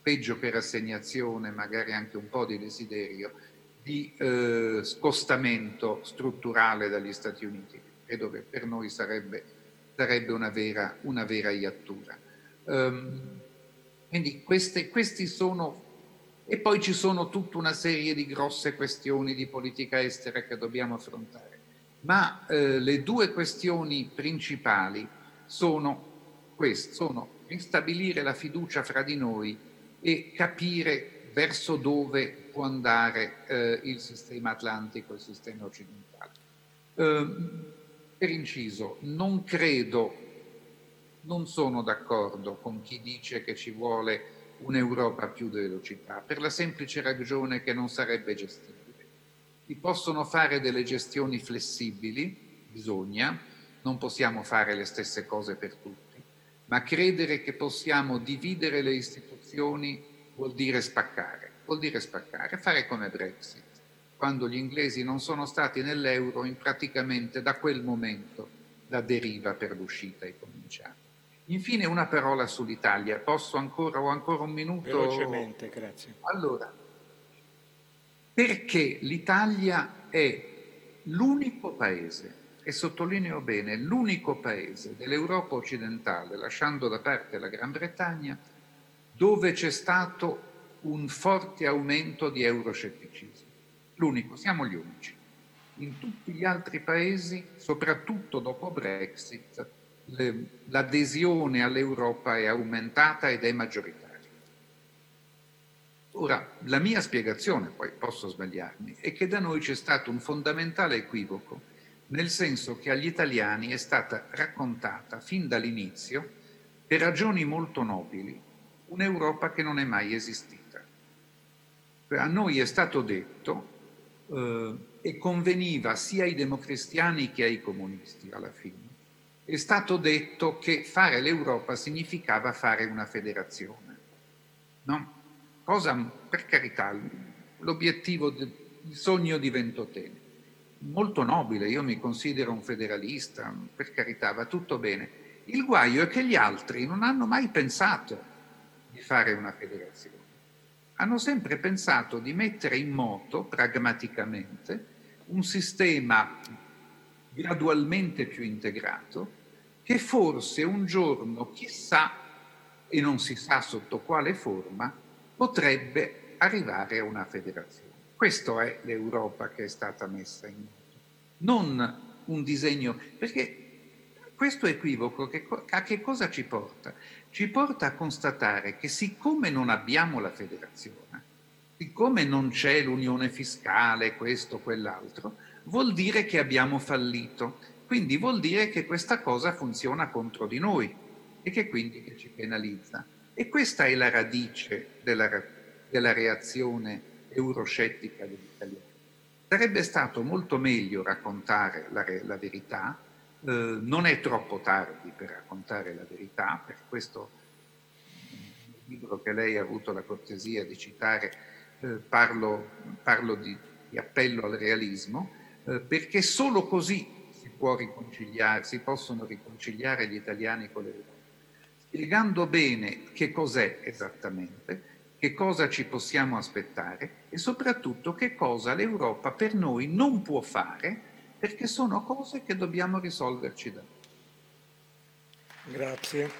peggio che rassegnazione, magari anche un po' di desiderio, di eh, scostamento strutturale dagli Stati Uniti. Credo che per noi sarebbe, sarebbe una, vera, una, vera, iattura. Um, quindi queste, questi sono, e poi ci sono tutta una serie di grosse questioni di politica estera che dobbiamo affrontare. Ma eh, le due questioni principali sono queste, sono ristabilire la fiducia fra di noi e capire verso dove può andare eh, il sistema atlantico, il sistema occidentale. Eh, per inciso, non credo Non sono d'accordo con chi dice che ci vuole un'Europa a più velocità, per la semplice ragione che non sarebbe gestibile. Si possono fare delle gestioni flessibili, bisogna, non possiamo fare le stesse cose per tutti, ma credere che possiamo dividere le istituzioni vuol dire spaccare, vuol dire spaccare, fare come Brexit. Quando gli inglesi non sono stati nell'euro, in praticamente da quel momento la deriva per l'uscita è cominciata. Infine una parola sull'Italia. Posso ancora, ho ancora un minuto? Velocemente, grazie. Allora, perché l'Italia è l'unico paese, e sottolineo bene, l'unico paese dell'Europa occidentale, lasciando da parte la Gran Bretagna, dove c'è stato un forte aumento di euroscetticismo. L'unico, siamo gli unici. In tutti gli altri paesi, soprattutto dopo Brexit, l'adesione all'Europa è aumentata ed è maggioritaria. Ora, la mia spiegazione, poi posso sbagliarmi, è che da noi c'è stato un fondamentale equivoco, nel senso che agli italiani è stata raccontata fin dall'inizio, per ragioni molto nobili, un'Europa che non è mai esistita. A noi è stato detto, eh, e conveniva sia ai democristiani che ai comunisti alla fine, è stato detto che fare l'Europa significava fare una federazione. No? Cosa, per carità, l'obiettivo, il sogno di Ventotene. Molto nobile, io mi considero un federalista, per carità, va tutto bene. Il guaio è che gli altri non hanno mai pensato di fare una federazione. Hanno sempre pensato di mettere in moto, pragmaticamente, un sistema gradualmente più integrato, che forse un giorno, chissà, e non si sa sotto quale forma, potrebbe arrivare a una federazione. Questa è l'Europa che è stata messa in moto, non un disegno, perché questo equivoco che, a che cosa ci porta? Ci porta a constatare che siccome non abbiamo la federazione, siccome non c'è l'unione fiscale, questo, quell'altro, vuol dire che abbiamo fallito. Quindi vuol dire che questa cosa funziona contro di noi e che quindi che ci penalizza. E questa è la radice della, della reazione euroscettica degli italiani. Sarebbe stato molto meglio raccontare la, la verità, eh, non è troppo tardi per raccontare la verità, per questo libro che lei ha avuto la cortesia di citare eh, parlo, parlo di, di appello al realismo, eh, perché solo così si, può riconciliare, si possono riconciliare gli italiani con l'Europa, spiegando bene che cos'è esattamente, che cosa ci possiamo aspettare e soprattutto che cosa l'Europa per noi non può fare perché sono cose che dobbiamo risolverci da. Grazie.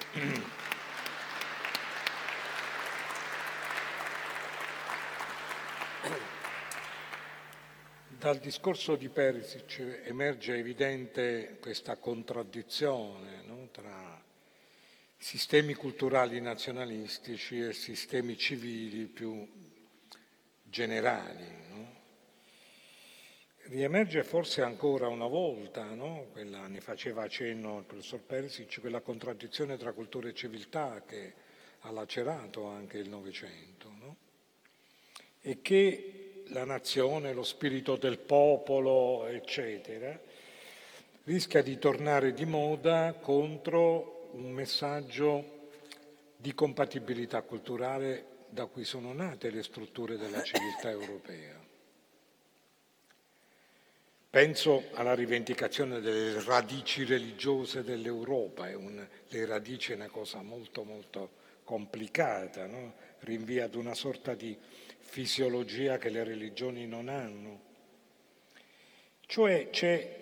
Dal discorso di Perisic emerge evidente questa contraddizione no? tra sistemi culturali nazionalistici e sistemi civili più generali. No? Riemerge forse ancora una volta, no? quella, ne faceva accenno il professor Perisic, quella contraddizione tra cultura e civiltà che ha lacerato anche il Novecento e che la nazione, lo spirito del popolo, eccetera, rischia di tornare di moda contro un messaggio di compatibilità culturale da cui sono nate le strutture della civiltà europea. Penso alla rivendicazione delle radici religiose dell'Europa, un, le radici è una cosa molto molto complicata, no? rinvia ad una sorta di fisiologia che le religioni non hanno. Cioè c'è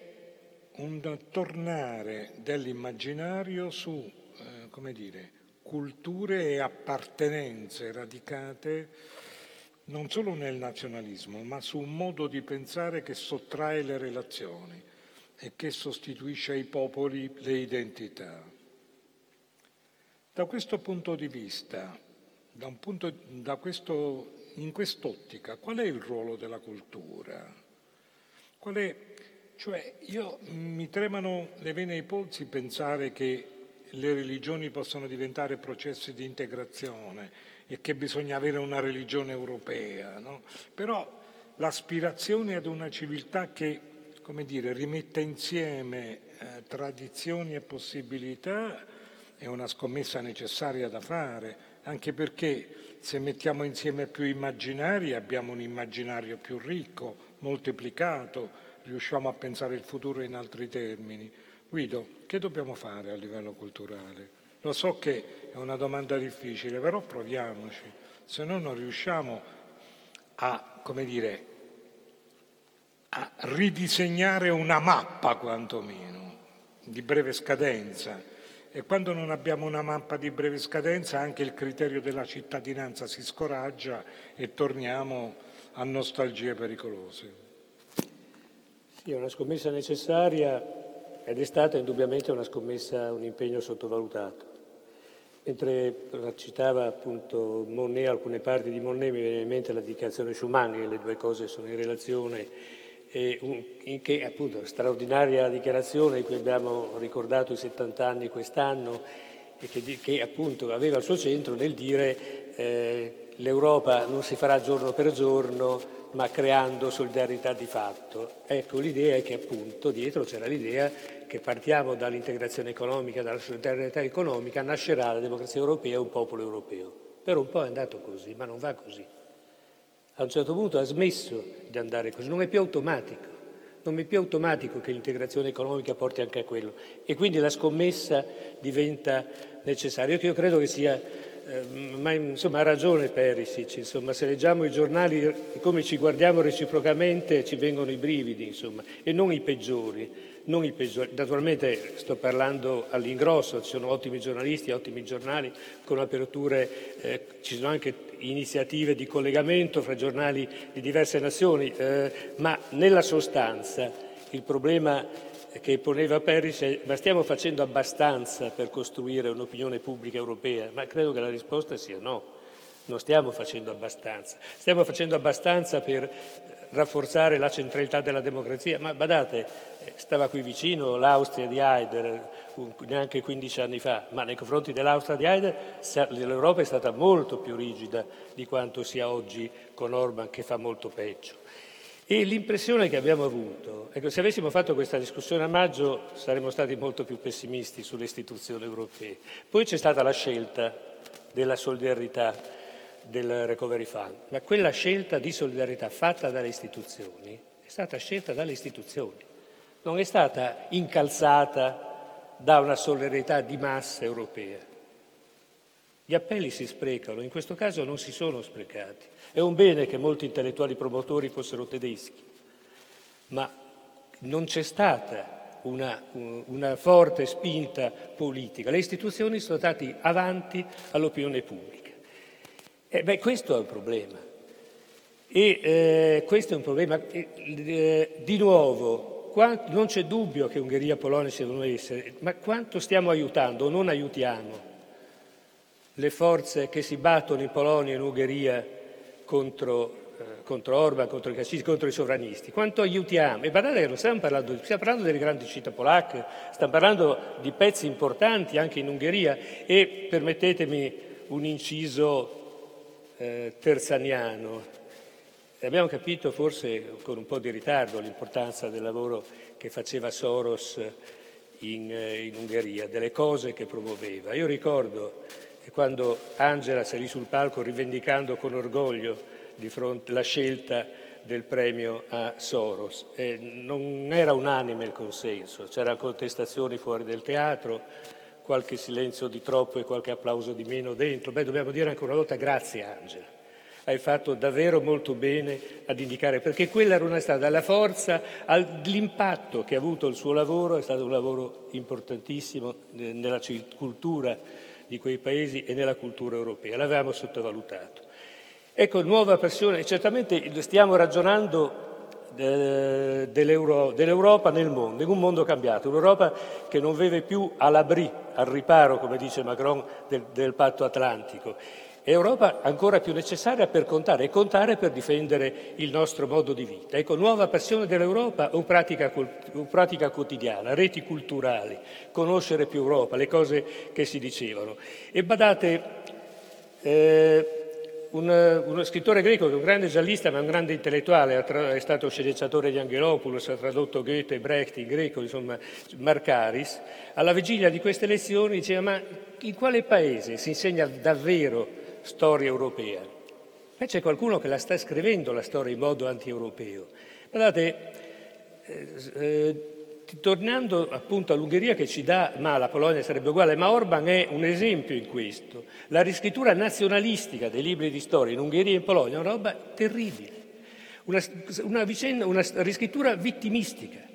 un tornare dell'immaginario su, eh, come dire, culture e appartenenze radicate non solo nel nazionalismo, ma su un modo di pensare che sottrae le relazioni e che sostituisce ai popoli le identità. Da questo punto di vista, punto, questo in quest'ottica qual è il ruolo della cultura? È, cioè io mi tremano le vene ai polsi pensare che le religioni possono diventare processi di integrazione e che bisogna avere una religione europea, no? però l'aspirazione ad una civiltà che, come dire, rimetta insieme eh, tradizioni e possibilità è una scommessa necessaria da fare, anche perché se mettiamo insieme più immaginari abbiamo un immaginario più ricco, moltiplicato, riusciamo a pensare il futuro in altri termini. Guido, che dobbiamo fare a livello culturale? Lo so che è una domanda difficile, però proviamoci, se no non riusciamo a, come dire, a ridisegnare una mappa quantomeno di breve scadenza. E quando non abbiamo una mappa di breve scadenza anche il criterio della cittadinanza si scoraggia e torniamo a nostalgie pericolose. Sì, è una scommessa necessaria ed è stata indubbiamente una scommessa, un impegno sottovalutato. Mentre citava appunto Monet, alcune parti di Monet, mi viene in mente la dichiarazione Schumann, che le due cose sono in relazione, un, in che appunto straordinaria dichiarazione di cui abbiamo ricordato i 70 anni quest'anno e che, che appunto aveva il suo centro nel dire eh, l'Europa non si farà giorno per giorno, ma creando solidarietà di fatto. Ecco, l'idea è che appunto dietro c'era l'idea che partiamo dall'integrazione economica, dalla solidarietà economica, nascerà la democrazia europea e un popolo europeo. Per un po' è andato così, ma non va così. A un certo punto ha smesso di andare così, non è più automatico. Non è più automatico che l'integrazione economica porti anche a quello e quindi la scommessa diventa necessaria. Io credo che sia eh, ma insomma ha ragione Perisic, insomma, se leggiamo i giornali come ci guardiamo reciprocamente ci vengono i brividi, insomma, e non i peggiori, peggiori. Naturalmente sto parlando all'ingrosso, ci sono ottimi giornalisti, ottimi giornali con aperture, eh, ci sono anche iniziative di collegamento fra giornali di diverse nazioni, eh, ma nella sostanza il problema che poneva Peris ma stiamo facendo abbastanza per costruire un'opinione pubblica europea? Ma credo che la risposta sia no, non stiamo facendo abbastanza. Stiamo facendo abbastanza per rafforzare la centralità della democrazia, ma badate, stava qui vicino l'Austria di Haider neanche 15 anni fa, ma nei confronti dell'Austria di Haider l'Europa è stata molto più rigida di quanto sia oggi con Orban che fa molto peggio. E l'impressione che abbiamo avuto che se avessimo fatto questa discussione a maggio saremmo stati molto più pessimisti sulle istituzioni europee. Poi c'è stata la scelta della solidarietà del Recovery Fund, ma quella scelta di solidarietà fatta dalle istituzioni è stata scelta dalle istituzioni, non è stata incalzata da una solidarietà di massa europea. Gli appelli si sprecano, in questo caso non si sono sprecati. È un bene che molti intellettuali promotori fossero tedeschi, ma non c'è stata una, una forte spinta politica. Le istituzioni sono state avanti all'opinione pubblica. E beh, questo è un problema. E eh, questo è un problema. Eh, di nuovo, quanto, non c'è dubbio che Ungheria e Polonia si devono essere, ma quanto stiamo aiutando o non aiutiamo le forze che si battono in Polonia e in Ungheria contro, eh, contro Orban, contro i cascisti, contro i sovranisti. Quanto aiutiamo? E che non stiamo parlando, stiamo parlando delle grandi città polacche, stiamo parlando di pezzi importanti anche in Ungheria e permettetemi un inciso eh, terzaniano. Abbiamo capito forse con un po' di ritardo l'importanza del lavoro che faceva Soros in, eh, in Ungheria, delle cose che promuoveva. Io ricordo quando Angela salì sul palco rivendicando con orgoglio fronte la scelta del premio a Soros. E non era unanime il consenso, c'erano contestazioni fuori del teatro, qualche silenzio di troppo e qualche applauso di meno dentro. Beh, dobbiamo dire ancora una volta grazie Angela. Hai fatto davvero molto bene ad indicare, perché quella era una strada, la forza, l'impatto che ha avuto il suo lavoro è stato un lavoro importantissimo nella cultura di quei paesi e nella cultura europea. L'avevamo sottovalutato. Ecco, nuova pressione, certamente stiamo ragionando eh, dell'Europa nel mondo, in un mondo cambiato, un'Europa che non vive più all'abri, al riparo, come dice Macron, del, del patto atlantico. Europa ancora più necessaria per contare e contare per difendere il nostro modo di vita. Ecco, nuova passione dell'Europa o pratica, o pratica quotidiana, reti culturali, conoscere più Europa, le cose che si dicevano. E badate, eh, un, uno scrittore greco un grande giallista ma un grande intellettuale, è stato sceneggiatore di Angelopoulos, ha tradotto Goethe e Brecht in greco, insomma Marcaris, alla vigilia di queste lezioni diceva ma in quale paese si insegna davvero storia europea. Poi c'è qualcuno che la sta scrivendo la storia in modo anti-europeo. Guardate, eh, eh, tornando appunto all'Ungheria che ci dà, ma la Polonia sarebbe uguale, ma Orban è un esempio in questo. La riscrittura nazionalistica dei libri di storia in Ungheria e in Polonia è una roba terribile, una, una, vicenda, una riscrittura vittimistica.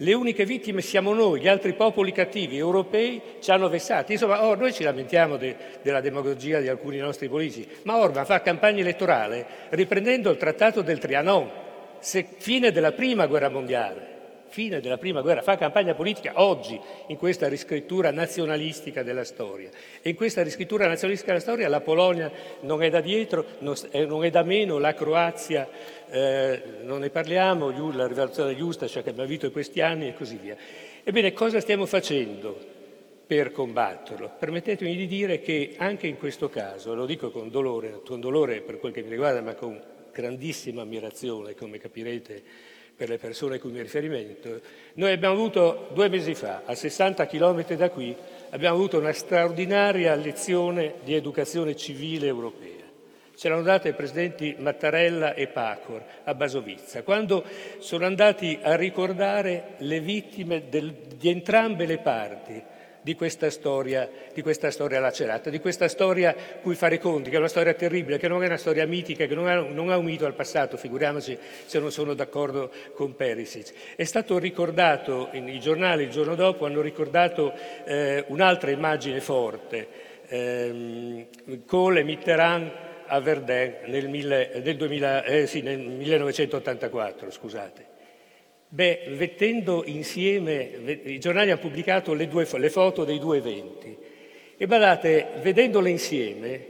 Le uniche vittime siamo noi, gli altri popoli cattivi europei ci hanno vessati. Insomma, oh, noi ci lamentiamo de, della demagogia di alcuni nostri politici, ma Orban fa campagna elettorale riprendendo il trattato del Trianon, se, fine della prima guerra mondiale fine della prima guerra, fa campagna politica oggi in questa riscrittura nazionalistica della storia. E in questa riscrittura nazionalistica della storia la Polonia non è da dietro, non è da meno, la Croazia eh, non ne parliamo, la rivoluzione di Ustacia che abbiamo visto in questi anni e così via. Ebbene, cosa stiamo facendo? per combatterlo. Permettetemi di dire che anche in questo caso, lo dico con dolore, con dolore per quel che mi riguarda, ma con grandissima ammirazione, come capirete, per le persone a cui mi riferimento, noi abbiamo avuto due mesi fa, a 60 km da qui, abbiamo avuto una straordinaria lezione di educazione civile europea. Ce l'hanno data i presidenti Mattarella e Pacor a Basovizza, quando sono andati a ricordare le vittime del, di entrambe le parti di questa, storia, di questa storia lacerata, di questa storia cui fare conti, che è una storia terribile, che non è una storia mitica, che non ha, non ha un mito al passato, figuriamoci se non sono d'accordo con Perisic. È stato ricordato, i giornali il giorno dopo hanno ricordato eh, un'altra immagine forte, ehm, Kohl e Mitterrand a Verdun nel, nel, 2000, eh, sì, nel 1984, scusate. Beh, mettendo insieme, i giornali hanno pubblicato le, due, le foto dei due eventi e badate, vedendole insieme,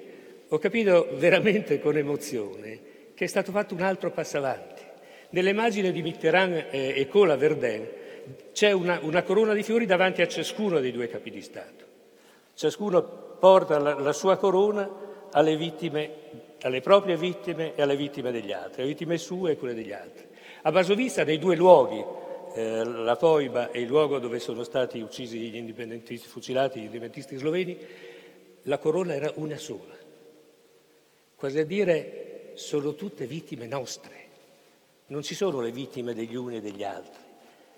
ho capito veramente con emozione che è stato fatto un altro passo avanti. Nell'immagine di Mitterrand e Cola Verdun c'è una, una, corona di fiori davanti a ciascuno dei due capi di Stato. Ciascuno porta la, la sua corona alle vittime, alle proprie vittime e alle vittime degli altri, alle vittime sue e quelle degli altri. A Basovizza, nei due luoghi, eh, la Foiba e il luogo dove sono stati uccisi gli indipendentisti, fucilati gli indipendentisti sloveni, la corona era una sola. Quasi a dire, sono tutte vittime nostre. Non ci sono le vittime degli uni e degli altri.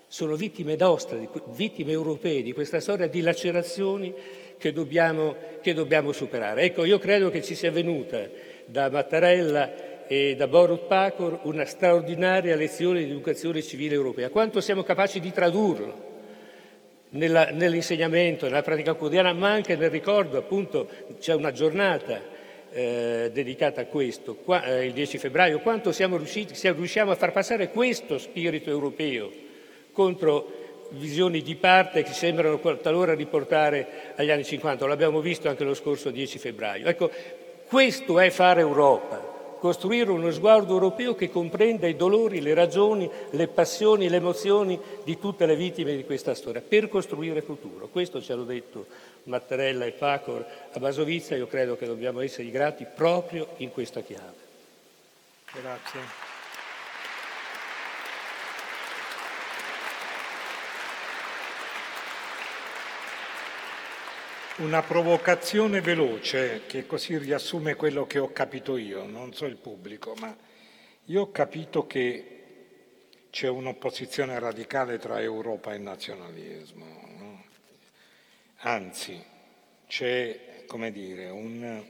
Sono vittime nostre, vittime europee di questa storia di lacerazioni che dobbiamo, che dobbiamo superare. Ecco, io credo che ci sia venuta da Mattarella e da Borut Pacor una straordinaria lezione di educazione civile europea. Quanto siamo capaci di tradurlo nella, nell'insegnamento, nella pratica quotidiana, ma anche nel ricordo, appunto, c'è una giornata eh, dedicata a questo, qua, eh, il 10 febbraio, quanto siamo riusciti, se riusciamo a far passare questo spirito europeo contro visioni di parte che sembrano talora riportare agli anni 50, l'abbiamo visto anche lo scorso 10 febbraio. Ecco, questo è fare Europa costruire uno sguardo europeo che comprenda i dolori, le ragioni, le passioni, le emozioni di tutte le vittime di questa storia, per costruire futuro. Questo ci hanno detto Mattarella e Pacor a Basovizza, io credo che dobbiamo essere grati proprio in questa chiave. Grazie. Una provocazione veloce che così riassume quello che ho capito io, non so il pubblico, ma io ho capito che c'è un'opposizione radicale tra Europa e nazionalismo. No? Anzi, c'è, come dire, un,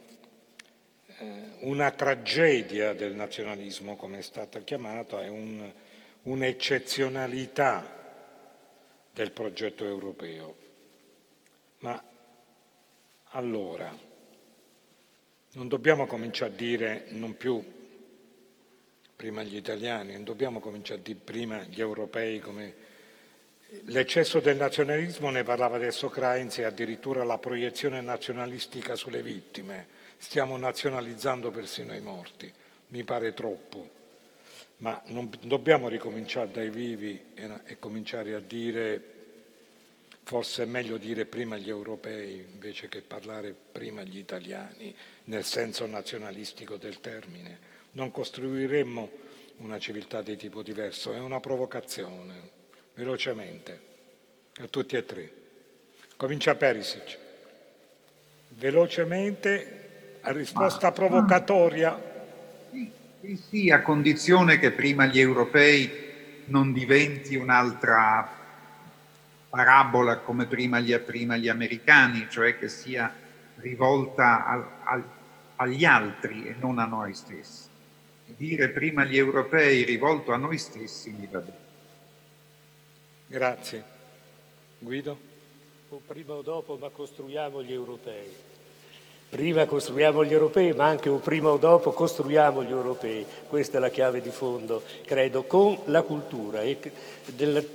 eh, una tragedia del nazionalismo, come è stata chiamata, è un, un'eccezionalità del progetto europeo. Ma allora, non dobbiamo cominciare a dire non più prima gli italiani, non dobbiamo cominciare a dire prima gli europei come l'eccesso del nazionalismo ne parlava adesso Kreins e addirittura la proiezione nazionalistica sulle vittime. Stiamo nazionalizzando persino i morti, mi pare troppo, ma non dobbiamo ricominciare dai vivi e, e cominciare a dire forse è meglio dire prima gli europei invece che parlare prima gli italiani, nel senso nazionalistico del termine. Non costruiremmo una civiltà di tipo diverso, è una provocazione, velocemente, a tutti e tre. Comincia Perisic. Velocemente, a risposta provocatoria. Sì, sì, a condizione che prima gli europei non diventi un'altra parabola come prima gli, prima gli americani, cioè che sia rivolta al, al, agli altri e non a noi stessi. Dire prima gli europei rivolto a noi stessi mi va bene. Grazie. Guido? O prima o dopo, ma costruiamo gli europei. Prima costruiamo gli europei, ma anche o prima o dopo costruiamo gli europei. Questa è la chiave di fondo, credo, con la cultura. E del,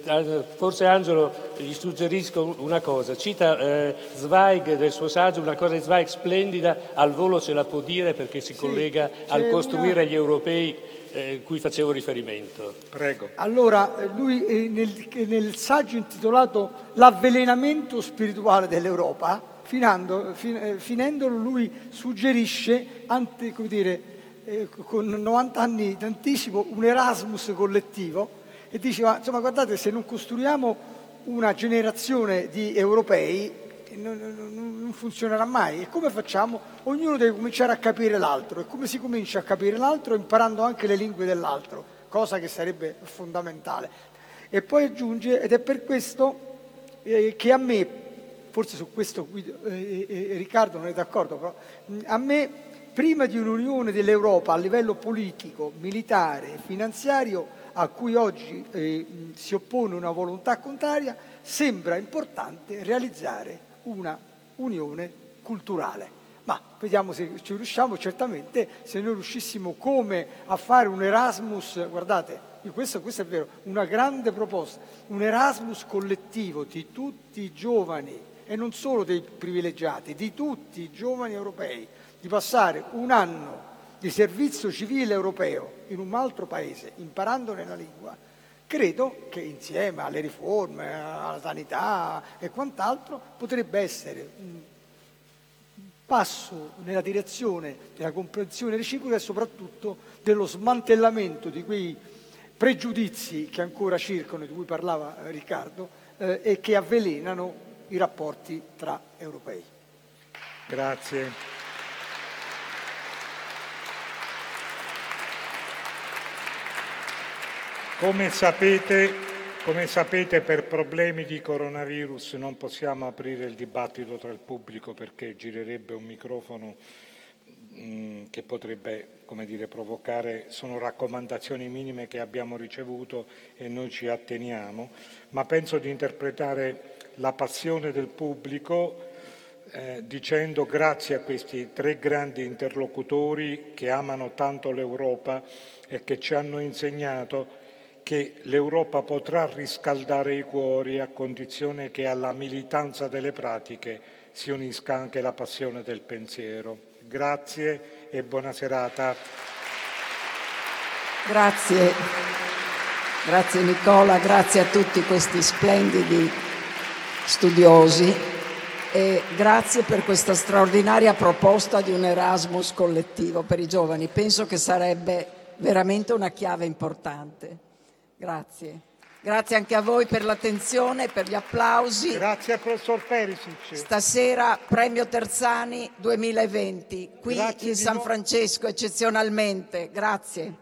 forse Angelo gli suggerisco una cosa, cita eh, Zweig del suo saggio, una cosa di Zweig splendida, al volo ce la può dire perché si sì, collega al costruire una... gli europei eh, cui facevo riferimento. Prego. Allora, eh, lui eh, nel, nel saggio intitolato L'avvelenamento spirituale dell'Europa, finendo, fin, eh, finendolo lui suggerisce, ante, dire, eh, con 90 anni d'anticipo, un Erasmus collettivo e dice, ma, insomma, guardate, se non costruiamo una generazione di europei non, non, non, funzionerà mai. E come facciamo? Ognuno deve cominciare a capire l'altro. E come si comincia a capire l'altro? Imparando anche le lingue dell'altro, cosa che sarebbe fondamentale. E poi aggiunge, ed è per questo eh, che a me forse su questo eh, eh, eh, Riccardo non è d'accordo, però a me prima di un'unione dell'Europa a livello politico, militare e finanziario a cui oggi eh, si oppone una volontà contraria, sembra importante realizzare una unione culturale. Ma vediamo se ci riusciamo, certamente se noi riuscissimo come a fare un Erasmus, guardate, questo, questo è vero, una grande proposta, un Erasmus collettivo di tutti i giovani e non solo dei privilegiati, di tutti i giovani europei, di passare un anno di servizio civile europeo in un altro paese, imparandone la lingua, credo che insieme alle riforme, alla sanità e quant'altro potrebbe essere un passo nella direzione della comprensione reciproca e soprattutto dello smantellamento di quei pregiudizi che ancora circolano, di cui parlava Riccardo, eh, e che avvelenano i rapporti tra europei. Grazie. Come sapete, come sapete, per problemi di coronavirus non possiamo aprire il dibattito tra il pubblico perché girerebbe un microfono mm, che potrebbe come dire, provocare, sono raccomandazioni minime che abbiamo ricevuto e noi ci atteniamo, ma penso di interpretare la passione del pubblico eh, dicendo grazie a questi tre grandi interlocutori che amano tanto l'Europa e che ci hanno insegnato che l'Europa potrà riscaldare i cuori a condizione che alla militanza delle pratiche si unisca anche la passione del pensiero. Grazie e buona serata. Grazie, grazie Nicola, grazie a tutti questi splendidi studiosi e grazie per questa straordinaria proposta di un Erasmus collettivo per i giovani. Penso che sarebbe veramente una chiave importante. Grazie. Grazie anche a voi per l'attenzione, per gli applausi. Grazie al professor Perisic. Stasera premio Terzani 2020, qui Grazie in San Francesco eccezionalmente. Grazie.